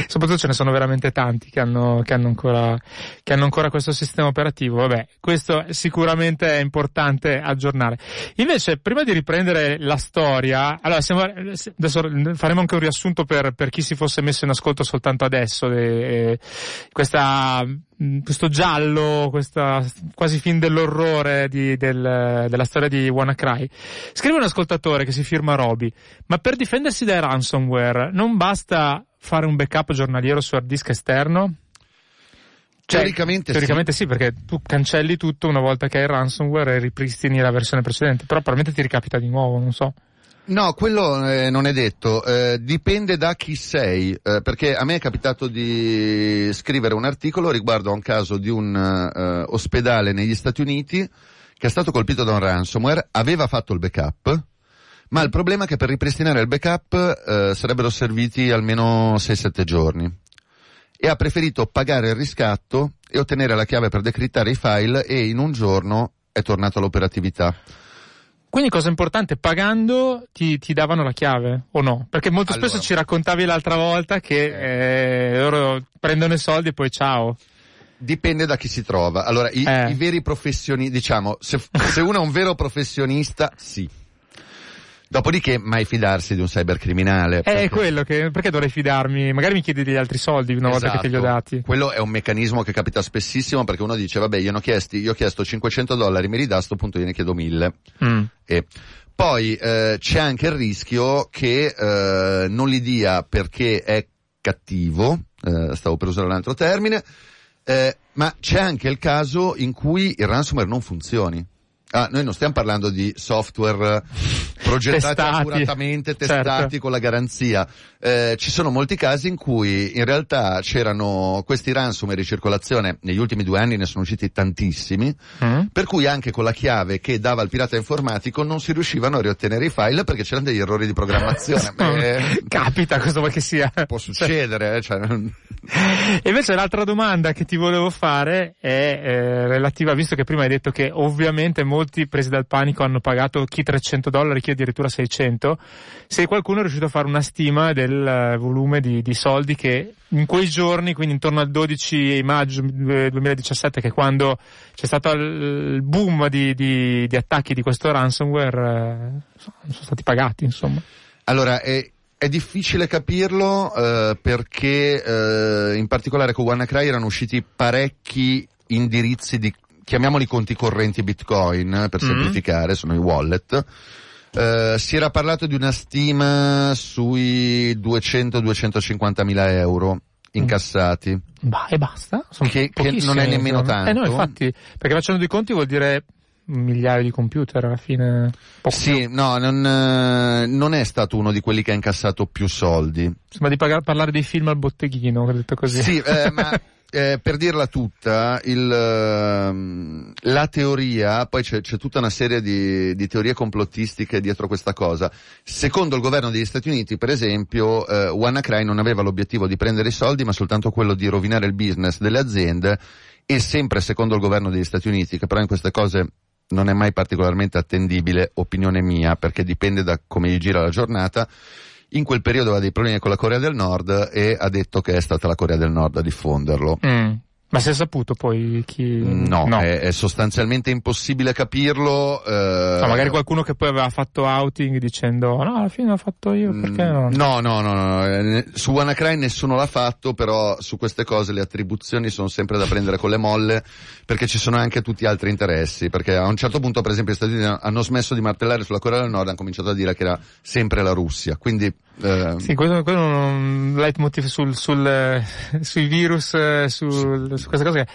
Soprattutto ce ne sono veramente tanti che hanno, che hanno, ancora, che hanno ancora questo sistema operativo. Vabbè, questo sicuramente è importante aggiornare. Invece, prima di riprendere la storia, allora siamo, adesso faremo anche un riassunto per, per chi si fosse messo in ascolto soltanto adesso, eh, questa questo giallo, questa quasi fin dell'orrore di, del, della storia di WannaCry. Scrive un ascoltatore che si firma Roby, ma per difendersi dai ransomware non basta fare un backup giornaliero su hard disk esterno? Cioè, teoricamente, teoricamente sì. sì. perché tu cancelli tutto una volta che hai il ransomware e ripristini la versione precedente, però probabilmente ti ricapita di nuovo, non so. No, quello eh, non è detto, eh, dipende da chi sei, eh, perché a me è capitato di scrivere un articolo riguardo a un caso di un eh, ospedale negli Stati Uniti che è stato colpito da un ransomware, aveva fatto il backup, ma il problema è che per ripristinare il backup eh, sarebbero serviti almeno 6-7 giorni e ha preferito pagare il riscatto e ottenere la chiave per decrittare i file e in un giorno è tornato all'operatività. Quindi cosa importante, pagando ti, ti, davano la chiave o no? Perché molto allora. spesso ci raccontavi l'altra volta che eh, loro prendono i soldi e poi ciao. Dipende da chi si trova. Allora, i, eh. i veri professionisti, diciamo, se, se uno è un vero professionista, sì. Dopodiché mai fidarsi di un cybercriminale. È perché... quello che, perché dovrei fidarmi? Magari mi chiedi degli altri soldi una esatto. volta che te li ho esatto. dati. Quello è un meccanismo che capita spessissimo perché uno dice, vabbè, io, chiesti, io ho chiesto 500 dollari, mi ridà, a sto punto gliene chiedo 1000. Mm. E poi eh, c'è anche il rischio che eh, non li dia perché è cattivo, eh, stavo per usare un altro termine, eh, ma c'è anche il caso in cui il ransomware non funzioni. Ah, noi non stiamo parlando di software progettati testati. accuratamente, testati certo. con la garanzia. Eh, ci sono molti casi in cui in realtà c'erano questi ransomware in circolazione, negli ultimi due anni ne sono usciti tantissimi, mm. per cui anche con la chiave che dava il pirata informatico non si riuscivano a riottenere i file perché c'erano degli errori di programmazione. Beh, Capita questo vuol che sia. Può succedere. Cioè... E invece l'altra domanda che ti volevo fare è eh, relativa, visto che prima hai detto che ovviamente molti presi dal panico hanno pagato chi 300 dollari, chi addirittura 600, se qualcuno è riuscito a fare una stima del eh, volume di, di soldi che in quei giorni, quindi intorno al 12 maggio 2017, che è quando c'è stato il boom di, di, di attacchi di questo ransomware, eh, sono stati pagati, insomma. Allora, è, è difficile capirlo eh, perché eh, in particolare con WannaCry erano usciti parecchi indirizzi di, chiamiamoli conti correnti Bitcoin eh, per mm-hmm. semplificare, sono i wallet. Uh, si era parlato di una stima sui 200-250 mila euro incassati. Bah, e basta? Sono che, che non è nemmeno tanto. Eh no, infatti, perché facendo dei conti vuol dire migliaia di computer alla fine. Sì, più. no, non, eh, non, è stato uno di quelli che ha incassato più soldi. Sembra di pagare, parlare dei film al botteghino, detto così. Sì, eh, ma eh, per dirla tutta, il, uh, la teoria, poi c'è, c'è, tutta una serie di, di, teorie complottistiche dietro questa cosa. Secondo il governo degli Stati Uniti, per esempio, uh, WannaCry non aveva l'obiettivo di prendere i soldi, ma soltanto quello di rovinare il business delle aziende e sempre secondo il governo degli Stati Uniti, che però in queste cose non è mai particolarmente attendibile, opinione mia, perché dipende da come gli gira la giornata, in quel periodo aveva dei problemi con la Corea del Nord e ha detto che è stata la Corea del Nord a diffonderlo. Mm. Ma si è saputo poi chi... No, no. È, è, sostanzialmente impossibile capirlo. Eh... No, magari qualcuno che poi aveva fatto outing dicendo no, alla fine l'ho fatto io, perché no? No, no, no, no. Eh, su WannaCry nessuno l'ha fatto, però su queste cose le attribuzioni sono sempre da prendere con le molle, perché ci sono anche tutti altri interessi, perché a un certo punto, per esempio, gli Stati Uniti hanno smesso di martellare sulla Corea del Nord hanno cominciato a dire che era sempre la Russia, quindi eh... Sì, quello, quello è un leitmotiv sul, sul, eh, sui virus, eh, sul, su queste cose.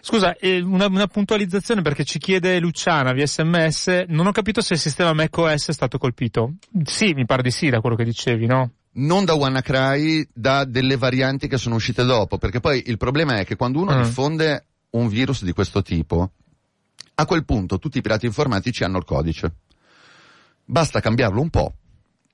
Scusa, una, una, puntualizzazione perché ci chiede Luciana via sms, non ho capito se il sistema macOS è stato colpito. Sì, mi pare di sì da quello che dicevi, no? non da WannaCry, da delle varianti che sono uscite dopo, perché poi il problema è che quando uno mm. diffonde un virus di questo tipo, a quel punto tutti i pirati informatici hanno il codice. Basta cambiarlo un po',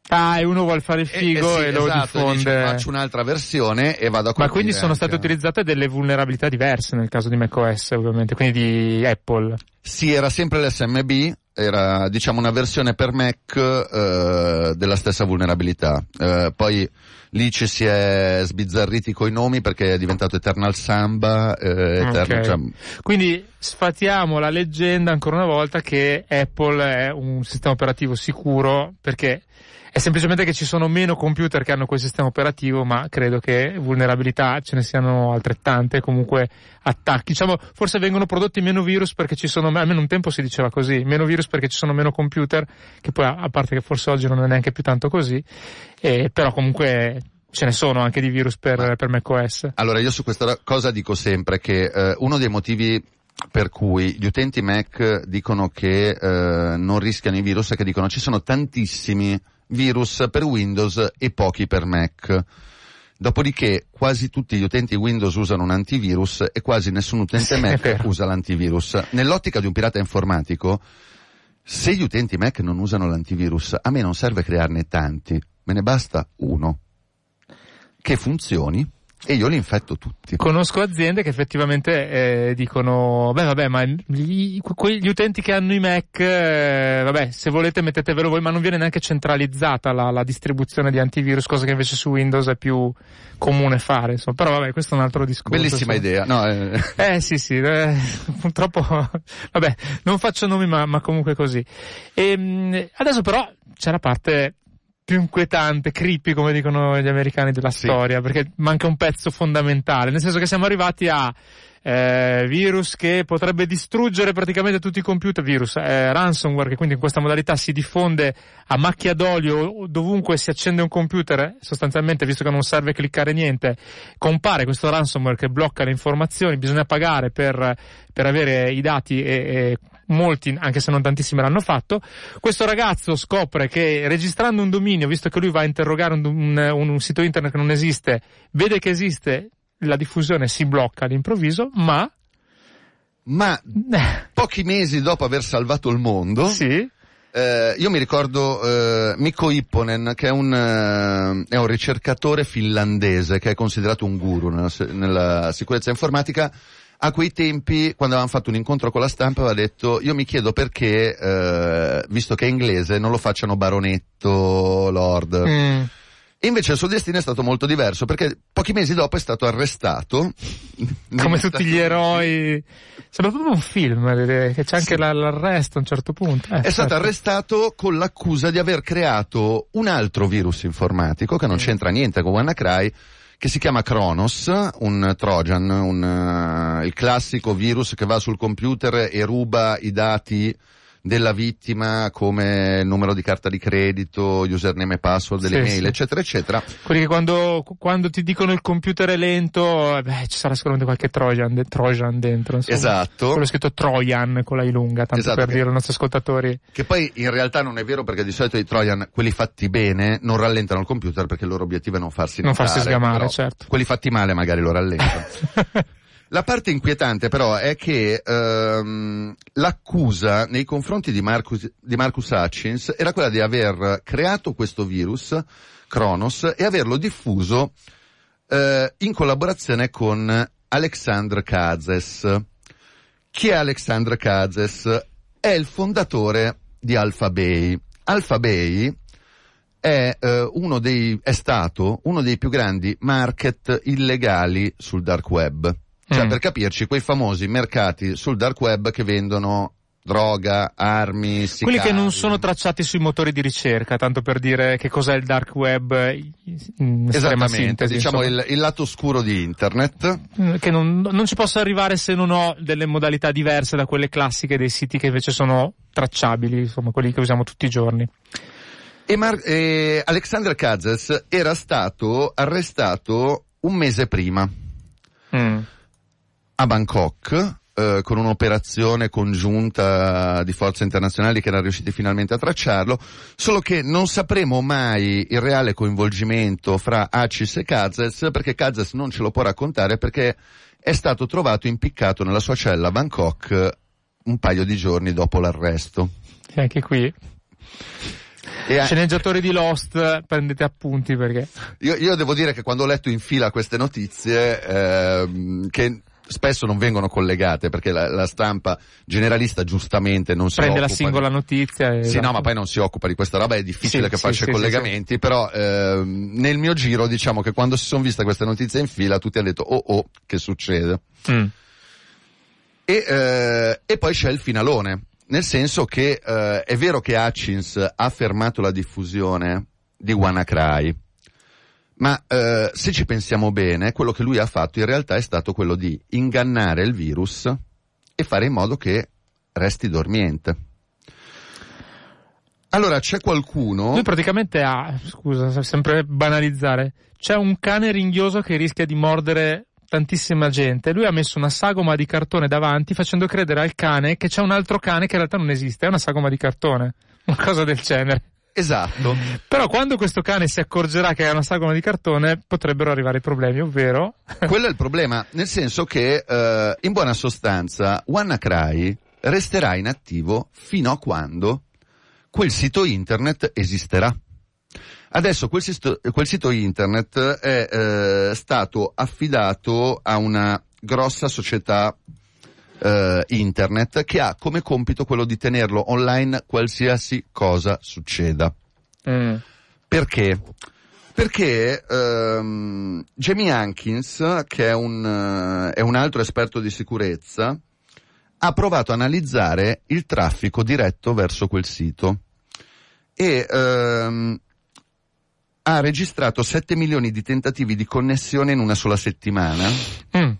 Ah, e uno vuole fare il figo eh, eh sì, e lo esatto, diffonde. Dice, faccio un'altra versione e vado a Ma quindi sono state utilizzate delle vulnerabilità diverse nel caso di macOS, ovviamente, quindi di Apple. Sì, era sempre l'SMB, era diciamo una versione per Mac eh, della stessa vulnerabilità. Eh, poi lì ci si è sbizzarriti coi nomi perché è diventato Eternal Samba, eh, Eternal, okay. cioè... Quindi sfatiamo la leggenda ancora una volta che Apple è un sistema operativo sicuro perché è semplicemente che ci sono meno computer che hanno quel sistema operativo, ma credo che vulnerabilità ce ne siano altrettante, comunque attacchi. Diciamo, forse vengono prodotti meno virus perché ci sono, almeno un tempo si diceva così, meno virus perché ci sono meno computer, che poi a parte che forse oggi non è neanche più tanto così, eh, però comunque ce ne sono anche di virus per, per macOS. Allora io su questa cosa dico sempre che eh, uno dei motivi per cui gli utenti Mac dicono che eh, non rischiano i virus è che dicono ci sono tantissimi virus per Windows e pochi per Mac. Dopodiché quasi tutti gli utenti Windows usano un antivirus e quasi nessun utente sì, Mac usa l'antivirus. Nell'ottica di un pirata informatico, se gli utenti Mac non usano l'antivirus, a me non serve crearne tanti, me ne basta uno che funzioni e io li infetto tutti. Conosco aziende che effettivamente eh, dicono, beh vabbè, ma gli, gli, utenti che hanno i Mac, eh, vabbè, se volete mettetevelo voi, ma non viene neanche centralizzata la, la, distribuzione di antivirus, cosa che invece su Windows è più comune fare, insomma. Però vabbè, questo è un altro discorso. Bellissima insomma. idea, no? Eh, eh sì sì, eh, purtroppo, vabbè, non faccio nomi ma, ma comunque così. E, ehm, adesso però c'è la parte più inquietante, creepy come dicono gli americani della sì. storia, perché manca un pezzo fondamentale, nel senso che siamo arrivati a eh, virus che potrebbe distruggere praticamente tutti i computer, virus, eh, ransomware che quindi in questa modalità si diffonde a macchia d'olio dovunque si accende un computer, sostanzialmente visto che non serve cliccare niente, compare questo ransomware che blocca le informazioni, bisogna pagare per, per avere i dati e, e molti, anche se non tantissimi l'hanno fatto. Questo ragazzo scopre che registrando un dominio, visto che lui va a interrogare un, un, un sito internet che non esiste, vede che esiste, la diffusione si blocca all'improvviso, ma... Ma pochi mesi dopo aver salvato il mondo... Sì. Eh, io mi ricordo eh, Mikko Ipponen, che è un, eh, è un, ricercatore finlandese, che è considerato un guru nella, nella sicurezza informatica, a quei tempi, quando avevamo fatto un incontro con la stampa, aveva detto, io mi chiedo perché, eh, visto che è inglese, non lo facciano baronetto, lord. Mm. Invece il suo destino è stato molto diverso perché pochi mesi dopo è stato arrestato. Come tutti gli eroi. Sembra proprio un film, che c'è anche sì. l'arresto a un certo punto. Eh, è certo. stato arrestato con l'accusa di aver creato un altro virus informatico che non mm. c'entra niente con WannaCry che si chiama Kronos, un Trojan, un, uh, il classico virus che va sul computer e ruba i dati della vittima come numero di carta di credito, username e password delle sì, mail, sì. eccetera, eccetera. Quelli che quando, quando, ti dicono il computer è lento, eh, beh, ci sarà sicuramente qualche Trojan, de, Trojan dentro. Insomma. Esatto. Quello scritto Trojan con la I lunga, tanto esatto, per che, dire ai nostri ascoltatori. Che poi in realtà non è vero perché di solito i Trojan, quelli fatti bene, non rallentano il computer perché il loro obiettivo è non farsi Non farsi sgamare, certo. Quelli fatti male magari lo rallentano. La parte inquietante però è che ehm, l'accusa nei confronti di Marcus, di Marcus Hutchins era quella di aver creato questo virus, Kronos, e averlo diffuso eh, in collaborazione con Alexandre Kazes. Chi è Alexandre Kazes? È il fondatore di Alphabay. Alphabay è, eh, uno dei, è stato uno dei più grandi market illegali sul dark web. Cioè, Mm. per capirci, quei famosi mercati sul dark web che vendono droga, armi, Quelli che non sicari. sono tracciati sui motori di ricerca, tanto per dire che cos'è il dark web in estrema Esattamente, sintesi. diciamo il, il lato oscuro di internet. Mm, che non, non ci posso arrivare se non ho delle modalità diverse da quelle classiche dei siti che invece sono tracciabili, insomma quelli che usiamo tutti i giorni. E, Mar- e Alexander Kazes era stato arrestato un mese prima Mm. A Bangkok eh, con un'operazione congiunta di forze internazionali che erano riusciti finalmente a tracciarlo, solo che non sapremo mai il reale coinvolgimento fra Acis e Kazes perché Kazes non ce lo può raccontare perché è stato trovato impiccato nella sua cella a Bangkok un paio di giorni dopo l'arresto. E anche qui, E, sceneggiatori di Lost, prendete appunti perché... Io, io devo dire che quando ho letto in fila queste notizie, ehm, che spesso non vengono collegate perché la, la stampa generalista giustamente non si Prende la occupa singola di... notizia e... Sì, no, esatto. ma poi non si occupa di questa roba, è difficile Sì, che sì, faccia sì, collegamenti, però ehm, nel mio giro diciamo che quando si sono viste queste notizie in fila tutti hanno detto oh oh, che succede? Mm. E, eh, e poi c'è il finalone, nel senso che eh, è vero che Hutchins ha fermato la diffusione di WannaCry, ma eh, se ci pensiamo bene, quello che lui ha fatto in realtà è stato quello di ingannare il virus e fare in modo che resti dormiente. Allora c'è qualcuno... Lui praticamente ha, scusa, sempre banalizzare, c'è un cane ringhioso che rischia di mordere tantissima gente. Lui ha messo una sagoma di cartone davanti facendo credere al cane che c'è un altro cane che in realtà non esiste, è una sagoma di cartone. Una cosa del genere. Esatto. Però quando questo cane si accorgerà che è una sagoma di cartone potrebbero arrivare i problemi, ovvero... Quello è il problema, nel senso che eh, in buona sostanza WannaCry resterà inattivo fino a quando quel sito internet esisterà. Adesso quel sito, quel sito internet è eh, stato affidato a una grossa società eh, internet che ha come compito quello di tenerlo online qualsiasi cosa succeda. Mm. Perché? Perché ehm, Jamie Hankins, che è un, eh, è un altro esperto di sicurezza, ha provato a analizzare il traffico diretto verso quel sito e ehm, ha registrato 7 milioni di tentativi di connessione in una sola settimana Mm.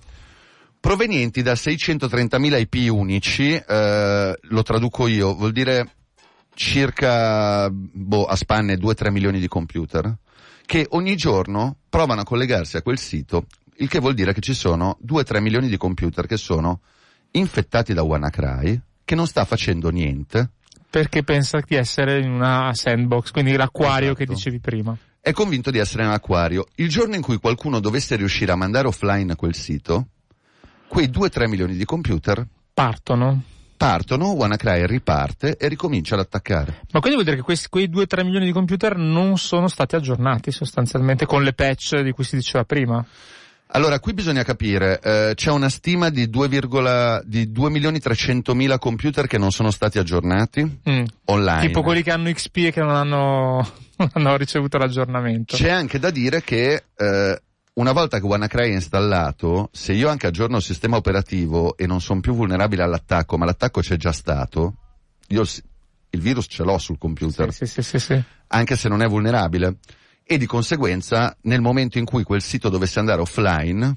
Provenienti da 630.000 IP unici, eh, lo traduco io, vuol dire circa, boh, a spanne 2-3 milioni di computer, che ogni giorno provano a collegarsi a quel sito, il che vuol dire che ci sono 2-3 milioni di computer che sono infettati da WannaCry, che non sta facendo niente, Perché pensa di essere in una sandbox, quindi l'acquario che Esatto. dicevi prima. è convinto di essere nell'acquario. Il giorno in cui qualcuno dovesse riuscire a mandare offline quel sito, quei 2-3 milioni di computer Partono. partono, WannaCry riparte e ricomincia ad attaccare. Ma quindi vuol dire che questi, quei 2-3 milioni di computer non sono stati aggiornati sostanzialmente con le patch di cui si diceva prima? Allora, qui bisogna capire, eh, c'è una stima di 2, di 2 milioni 300 mila computer che non sono stati aggiornati Mm. online. Tipo quelli che hanno XP e che non hanno, non hanno ricevuto l'aggiornamento. C'è anche da dire che eh, una volta che WannaCry è installato, se io anche aggiorno il sistema operativo e non sono più vulnerabile all'attacco, ma l'attacco c'è già stato, io il, il virus ce l'ho sul computer, Sì, sì, sì, sì. anche se non è vulnerabile. E di conseguenza, nel momento in cui quel sito dovesse andare offline,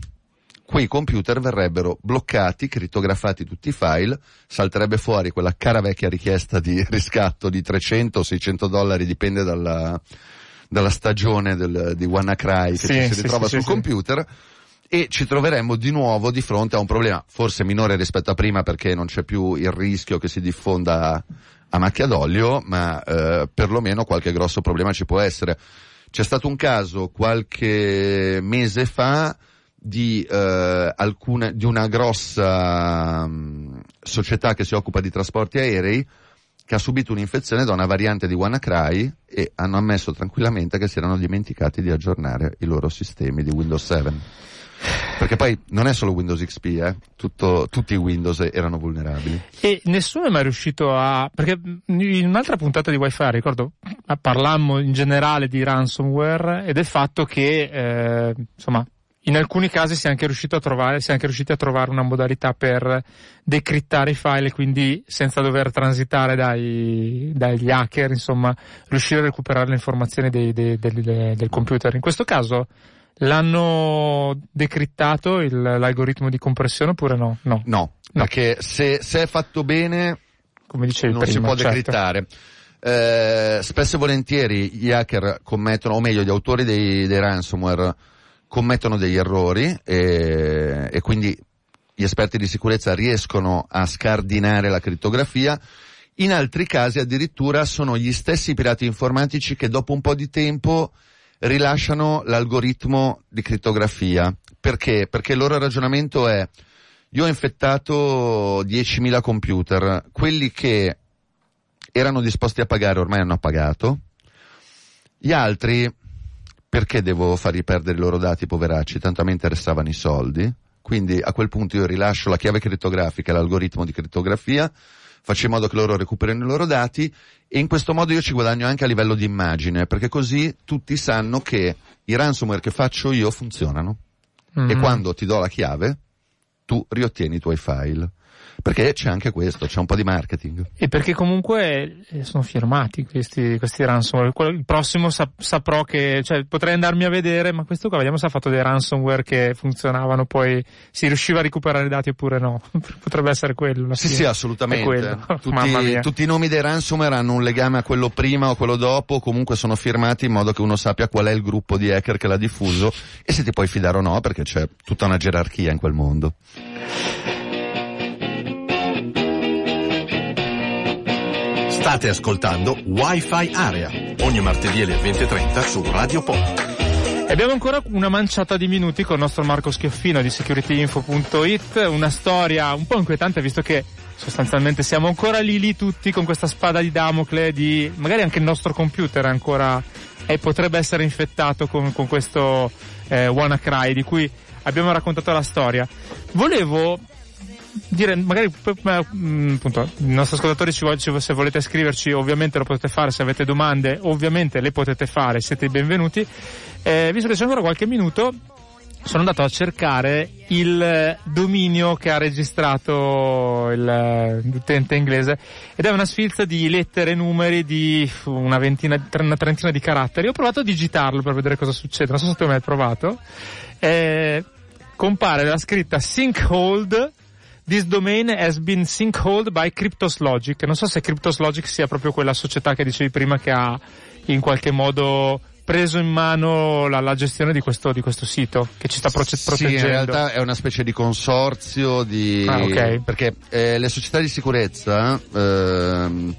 quei computer verrebbero bloccati, crittografati tutti i file, salterebbe fuori quella cara vecchia richiesta di riscatto di 300 o 600 dollari, dipende dalla, dalla stagione del, di WannaCry che Sì, ci si ritrova sì, sul sì, computer. E ci troveremmo di nuovo di fronte a un problema forse minore rispetto a prima perché non c'è più il rischio che si diffonda a macchia d'olio, ma eh, perlomeno qualche grosso problema ci può essere. C'è stato un caso qualche mese fa di, eh, alcune, di una grossa mh, società che si occupa di trasporti aerei che ha subito un'infezione da una variante di WannaCry e hanno ammesso tranquillamente che si erano dimenticati di aggiornare i loro sistemi di Windows 7. Perché poi non è solo Windows XP, eh? Tutto, tutti i Windows erano vulnerabili. E nessuno è mai riuscito a... perché in un'altra puntata di Wi-Fi, ricordo, parlammo in generale di ransomware e del fatto che, eh, insomma, in alcuni casi si è anche riuscito a trovare, si è anche riusciti a trovare una modalità per decrittare i file e quindi senza dover transitare dai, dagli hacker, insomma, riuscire a recuperare le informazioni dei, dei, del, del computer. In questo caso l'hanno decrittato il, l'algoritmo di compressione oppure no? No, no, no. perché se, se, è fatto bene, come dicevi non prima, si può certo. decrittare. Eh, spesso e volentieri gli hacker commettono, o meglio gli autori dei, dei ransomware commettono degli errori e, e quindi gli esperti di sicurezza riescono a scardinare la crittografia. In altri casi addirittura sono gli stessi pirati informatici che dopo un po' di tempo rilasciano l'algoritmo di crittografia. Perché? Perché il loro ragionamento è io ho infettato 10.000 computer, quelli che erano disposti a pagare ormai hanno pagato, gli altri perché devo fargli perdere i loro dati, poveracci? Tanto a me interessavano i soldi. Quindi a quel punto io rilascio la chiave crittografica, l'algoritmo di crittografia, faccio in modo che loro recuperino i loro dati e in questo modo io ci guadagno anche a livello di immagine, perché così tutti sanno che i ransomware che faccio io funzionano. Mm-hmm. E quando ti do la chiave, tu riottieni i tuoi file. Perché c'è anche questo, c'è un po' di marketing. E perché comunque eh, sono firmati questi, questi ransomware. Il prossimo sap- saprò che, cioè potrei andarmi a vedere, ma questo qua vediamo se ha fatto dei ransomware che funzionavano, poi si riusciva a recuperare i dati oppure no. Potrebbe essere quello. Sì, sì, assolutamente. Tutti, tutti, i nomi dei ransomware hanno un legame a quello prima o quello dopo, comunque sono firmati in modo che uno sappia qual è il gruppo di hacker che l'ha diffuso e se ti puoi fidare o no, perché c'è tutta una gerarchia in quel mondo. State ascoltando Wi-Fi Area, ogni martedì alle 20.30 su Radio Pop. Abbiamo ancora una manciata di minuti con il nostro Marco Schioffino di securityinfo.it, una storia un po' inquietante visto che sostanzialmente siamo ancora lì lì tutti con questa spada di Damocle di magari anche il nostro computer ancora e potrebbe essere infettato con, con questo eh, WannaCry di cui abbiamo raccontato la storia. Volevo dire, magari mm, appunto, i nostri ascoltatori se volete scriverci ovviamente lo potete fare, se avete domande ovviamente le potete fare, siete benvenuti. Eh, visto che c'è ancora qualche minuto, sono andato a cercare il dominio che ha registrato l'utente inglese ed è una sfilza di lettere e numeri di una ventina, una trentina di caratteri. Ho provato a digitarlo per vedere cosa succede, non so se tu mai hai provato. Eh, compare la scritta Synchold This domain has been sinkholed by Cryptos Logic. Non so se Cryptos Logic sia proprio quella società che dicevi prima che ha in qualche modo preso in mano la, la gestione di questo, di questo, sito che ci sta proce- proteggendo. Sì, in realtà è una specie di consorzio di... Ah, okay. perché eh, le società di sicurezza eh,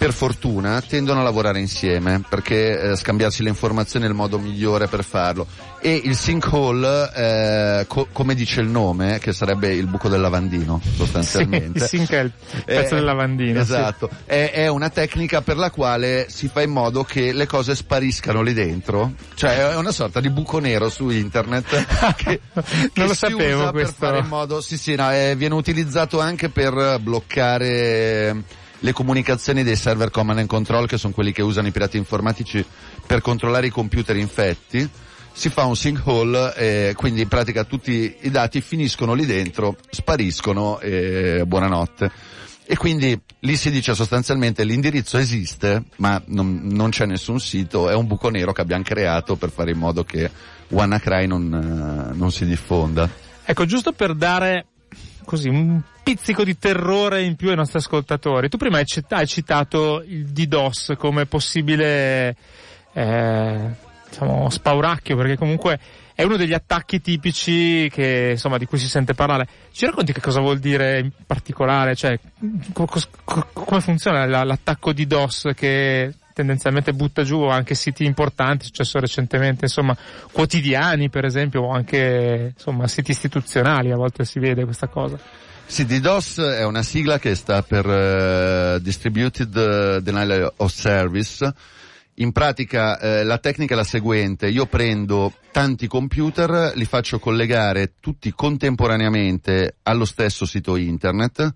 per fortuna tendono a lavorare insieme perché eh, scambiarsi le informazioni è il modo migliore per farlo. E il sinkhole eh, co- come dice il nome che sarebbe il buco del lavandino sostanzialmente. Sì, il sink è il pezzo eh, del lavandino esatto. Sì. è, è, una tecnica per la quale si fa in modo che le cose spariscano lì dentro. Cioè è una sorta di buco nero su internet che, che non lo sapevo questo per fare in modo sì sì no, eh, viene utilizzato anche per bloccare le comunicazioni dei server command and control, che sono quelli che usano i pirati informatici per controllare i computer infetti, si fa un sinkhole e quindi in pratica tutti i dati finiscono lì dentro, spariscono e buonanotte. E quindi lì si dice sostanzialmente l'indirizzo esiste, ma non, non, c'è nessun sito, è un buco nero che abbiamo creato per fare in modo che WannaCry non, non si diffonda. Ecco, giusto per dare così un pizzico di terrore in più ai nostri ascoltatori. Tu prima hai, citato il DDoS come possibile eh, diciamo, spauracchio, perché comunque è uno degli attacchi tipici che, insomma, di cui si sente parlare. Ci racconti che cosa vuol dire in particolare? Cioè, co- co- come funziona l'attacco di DOS che tendenzialmente butta giù anche siti importanti, è successo recentemente, insomma, quotidiani per esempio, o anche, insomma, siti istituzionali, a volte si vede questa cosa. Sì, DDoS è una sigla che sta per uh, Distributed Denial of Service. In pratica eh, la tecnica è la seguente, io prendo tanti computer, li faccio collegare tutti contemporaneamente allo stesso sito internet,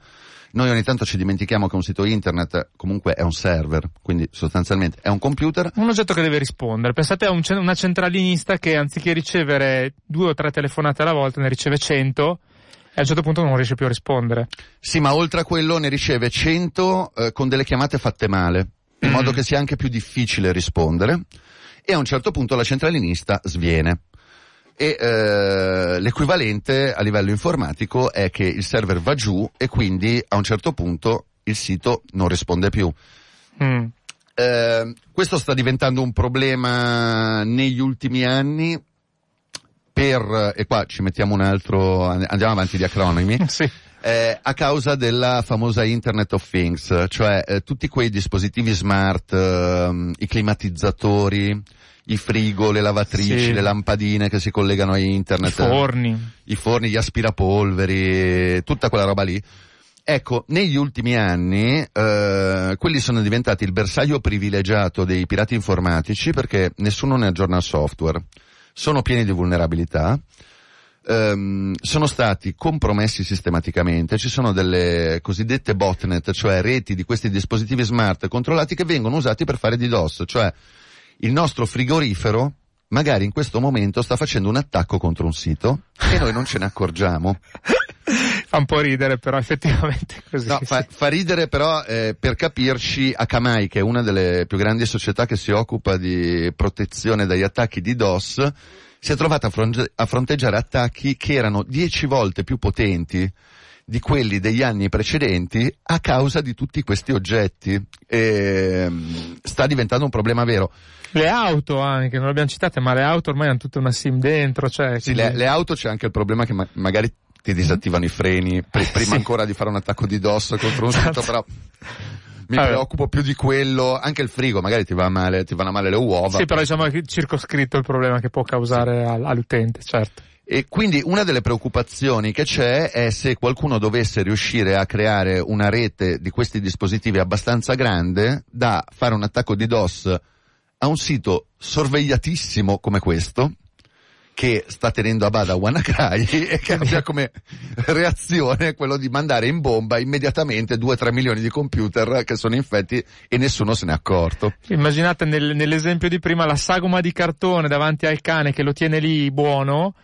Noi ogni tanto ci dimentichiamo che un sito internet comunque è un server, quindi sostanzialmente è un computer. Un oggetto che deve rispondere. Pensate a un, una centralinista che anziché ricevere due o tre telefonate alla volta ne riceve cento e a un certo punto non riesce più a rispondere. Sì, ma oltre a quello ne riceve 100 eh, con delle chiamate fatte male, in modo che sia anche più difficile rispondere e a un certo punto la centralinista sviene. E eh, l'equivalente a livello informatico è che il server va giù e quindi a un certo punto il sito non risponde più. Mm. Eh, questo sta diventando un problema negli ultimi anni per, e qua ci mettiamo un altro, andiamo avanti di acronimi, sì. eh, a causa della famosa Internet of Things, cioè eh, tutti quei dispositivi smart, eh, i climatizzatori, i frigo, le lavatrici, sì. le lampadine che si collegano a internet, i forni, i forni, gli aspirapolveri, tutta quella roba lì. Ecco, negli ultimi anni eh, quelli sono diventati il bersaglio privilegiato dei pirati informatici perché nessuno ne aggiorna il software. Sono pieni di vulnerabilità, ehm, sono stati compromessi sistematicamente, ci sono delle cosiddette botnet, cioè reti di questi dispositivi smart controllati che vengono usati per fare DDoS, cioè il nostro frigorifero magari in questo momento sta facendo un attacco contro un sito e noi non ce ne accorgiamo. fa un po' ridere, però effettivamente così. No, fa, fa ridere però eh, per capirci Akamai, che è una delle più grandi società che si occupa di protezione dagli attacchi di DOS, si è trovata a, fronte- a fronteggiare attacchi che erano dieci volte più potenti di quelli degli anni precedenti a causa di tutti questi oggetti. E, mm, sta diventando un problema vero. Le auto anche, non le abbiamo citate, ma le auto ormai hanno tutta una SIM dentro. Cioè, sì, quindi... le, le, auto c'è anche il problema che ma- magari ti disattivano i freni pr- prima sì. ancora di fare un attacco di DOS contro un sito, esatto. però mi Vabbè. preoccupo più di quello, anche il frigo magari ti va male, ti vanno male le uova. Sì, però diciamo che circoscritto il problema che può causare sì. all'utente, certo. E quindi una delle preoccupazioni che c'è è se qualcuno dovesse riuscire a creare una rete di questi dispositivi abbastanza grande da fare un attacco di DOS a un sito sorvegliatissimo come questo, che sta tenendo a bada WannaCry e che abbia come reazione quello di mandare in bomba immediatamente 2-3 milioni di computer che sono infetti e nessuno se n'è accorto. Immaginate nel, nell'esempio di prima la sagoma di cartone davanti al cane che lo tiene lì buono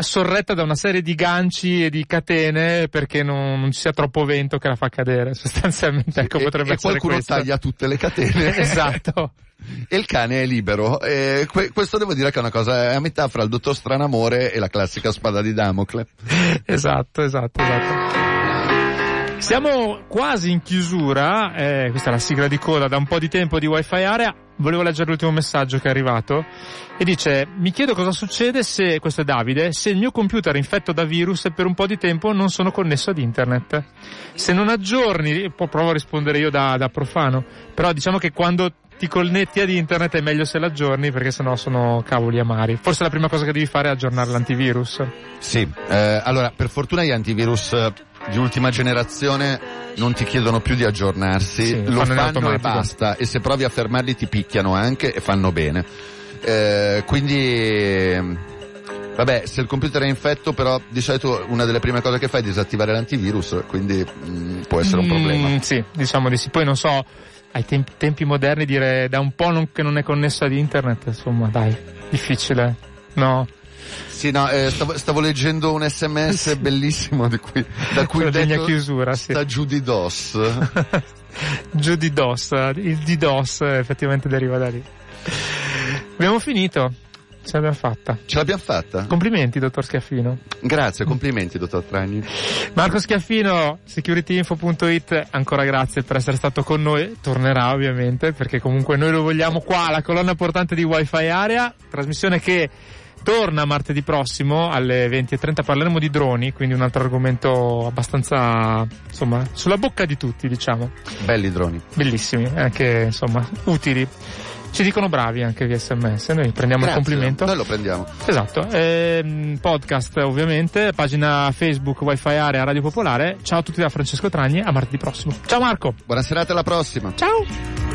sorretta da una serie di ganci e di catene perché non, non ci sia troppo vento che la fa cadere sostanzialmente sì, ecco e, potrebbe e essere qualcuno questo. taglia tutte le catene esatto e il cane è libero. E que- questo devo dire che è una cosa, è a metà fra il dottor Stranamore e la classica spada di Damocle. esatto, esatto, esatto. Siamo quasi in chiusura, eh, questa è la sigla di coda da un po' di tempo di Wi-Fi Area. Volevo leggere l'ultimo messaggio che è arrivato e dice mi chiedo cosa succede se, questo è Davide, se il mio computer è infetto da virus e per un po' di tempo non sono connesso ad internet. Se non aggiorni, provo a rispondere io da, da profano, però diciamo che quando ti connetti ad internet è meglio se l'aggiorni perché sennò sono cavoli amari. Forse la prima cosa che devi fare è aggiornare l'antivirus. Sì, eh, allora per fortuna gli antivirus eh, di ultima generazione non ti chiedono più di aggiornarsi, sì, lo fanno, fanno e basta e se provi a fermarli ti picchiano anche e fanno bene. Eh, quindi Vabbè, se il computer è infetto, però di solito una delle prime cose che fai è disattivare l'antivirus, quindi mh, mm, può essere un mm, problema. Mm, sì, diciamo di sì. Poi non so, ai tempi, tempi moderni dire da un po' non, che non è connesso ad internet, insomma, dai, difficile, no? Sì, no, eh, stavo, stavo, leggendo un sms bellissimo di cui, da cui detto chiusura, sì. sta giù di DOS. giù di DOS, il di DOS effettivamente deriva da lì. Abbiamo finito. Ce l'abbiamo fatta. Ce l'abbiamo fatta? Complimenti, dottor Schiaffino. Grazie, complimenti, dottor Tragni. Marco Schiaffino, securityinfo.it, ancora grazie per essere stato con noi. Tornerà ovviamente, perché comunque noi lo vogliamo qua, la colonna portante di Wi-Fi Area. Trasmissione che torna martedì prossimo alle 20.30 parleremo di droni, quindi un altro argomento abbastanza, insomma, sulla bocca di tutti, diciamo. Belli droni. Bellissimi, anche, insomma, utili. Ci dicono bravi anche via sms, noi prendiamo Grazie, il complimento. Noi lo prendiamo. Esatto, ehm, podcast ovviamente, pagina Facebook Wi-Fi Area Radio Popolare. Ciao a tutti da Francesco Tragni, a martedì prossimo. Ciao Marco. Buona serata alla prossima. Ciao.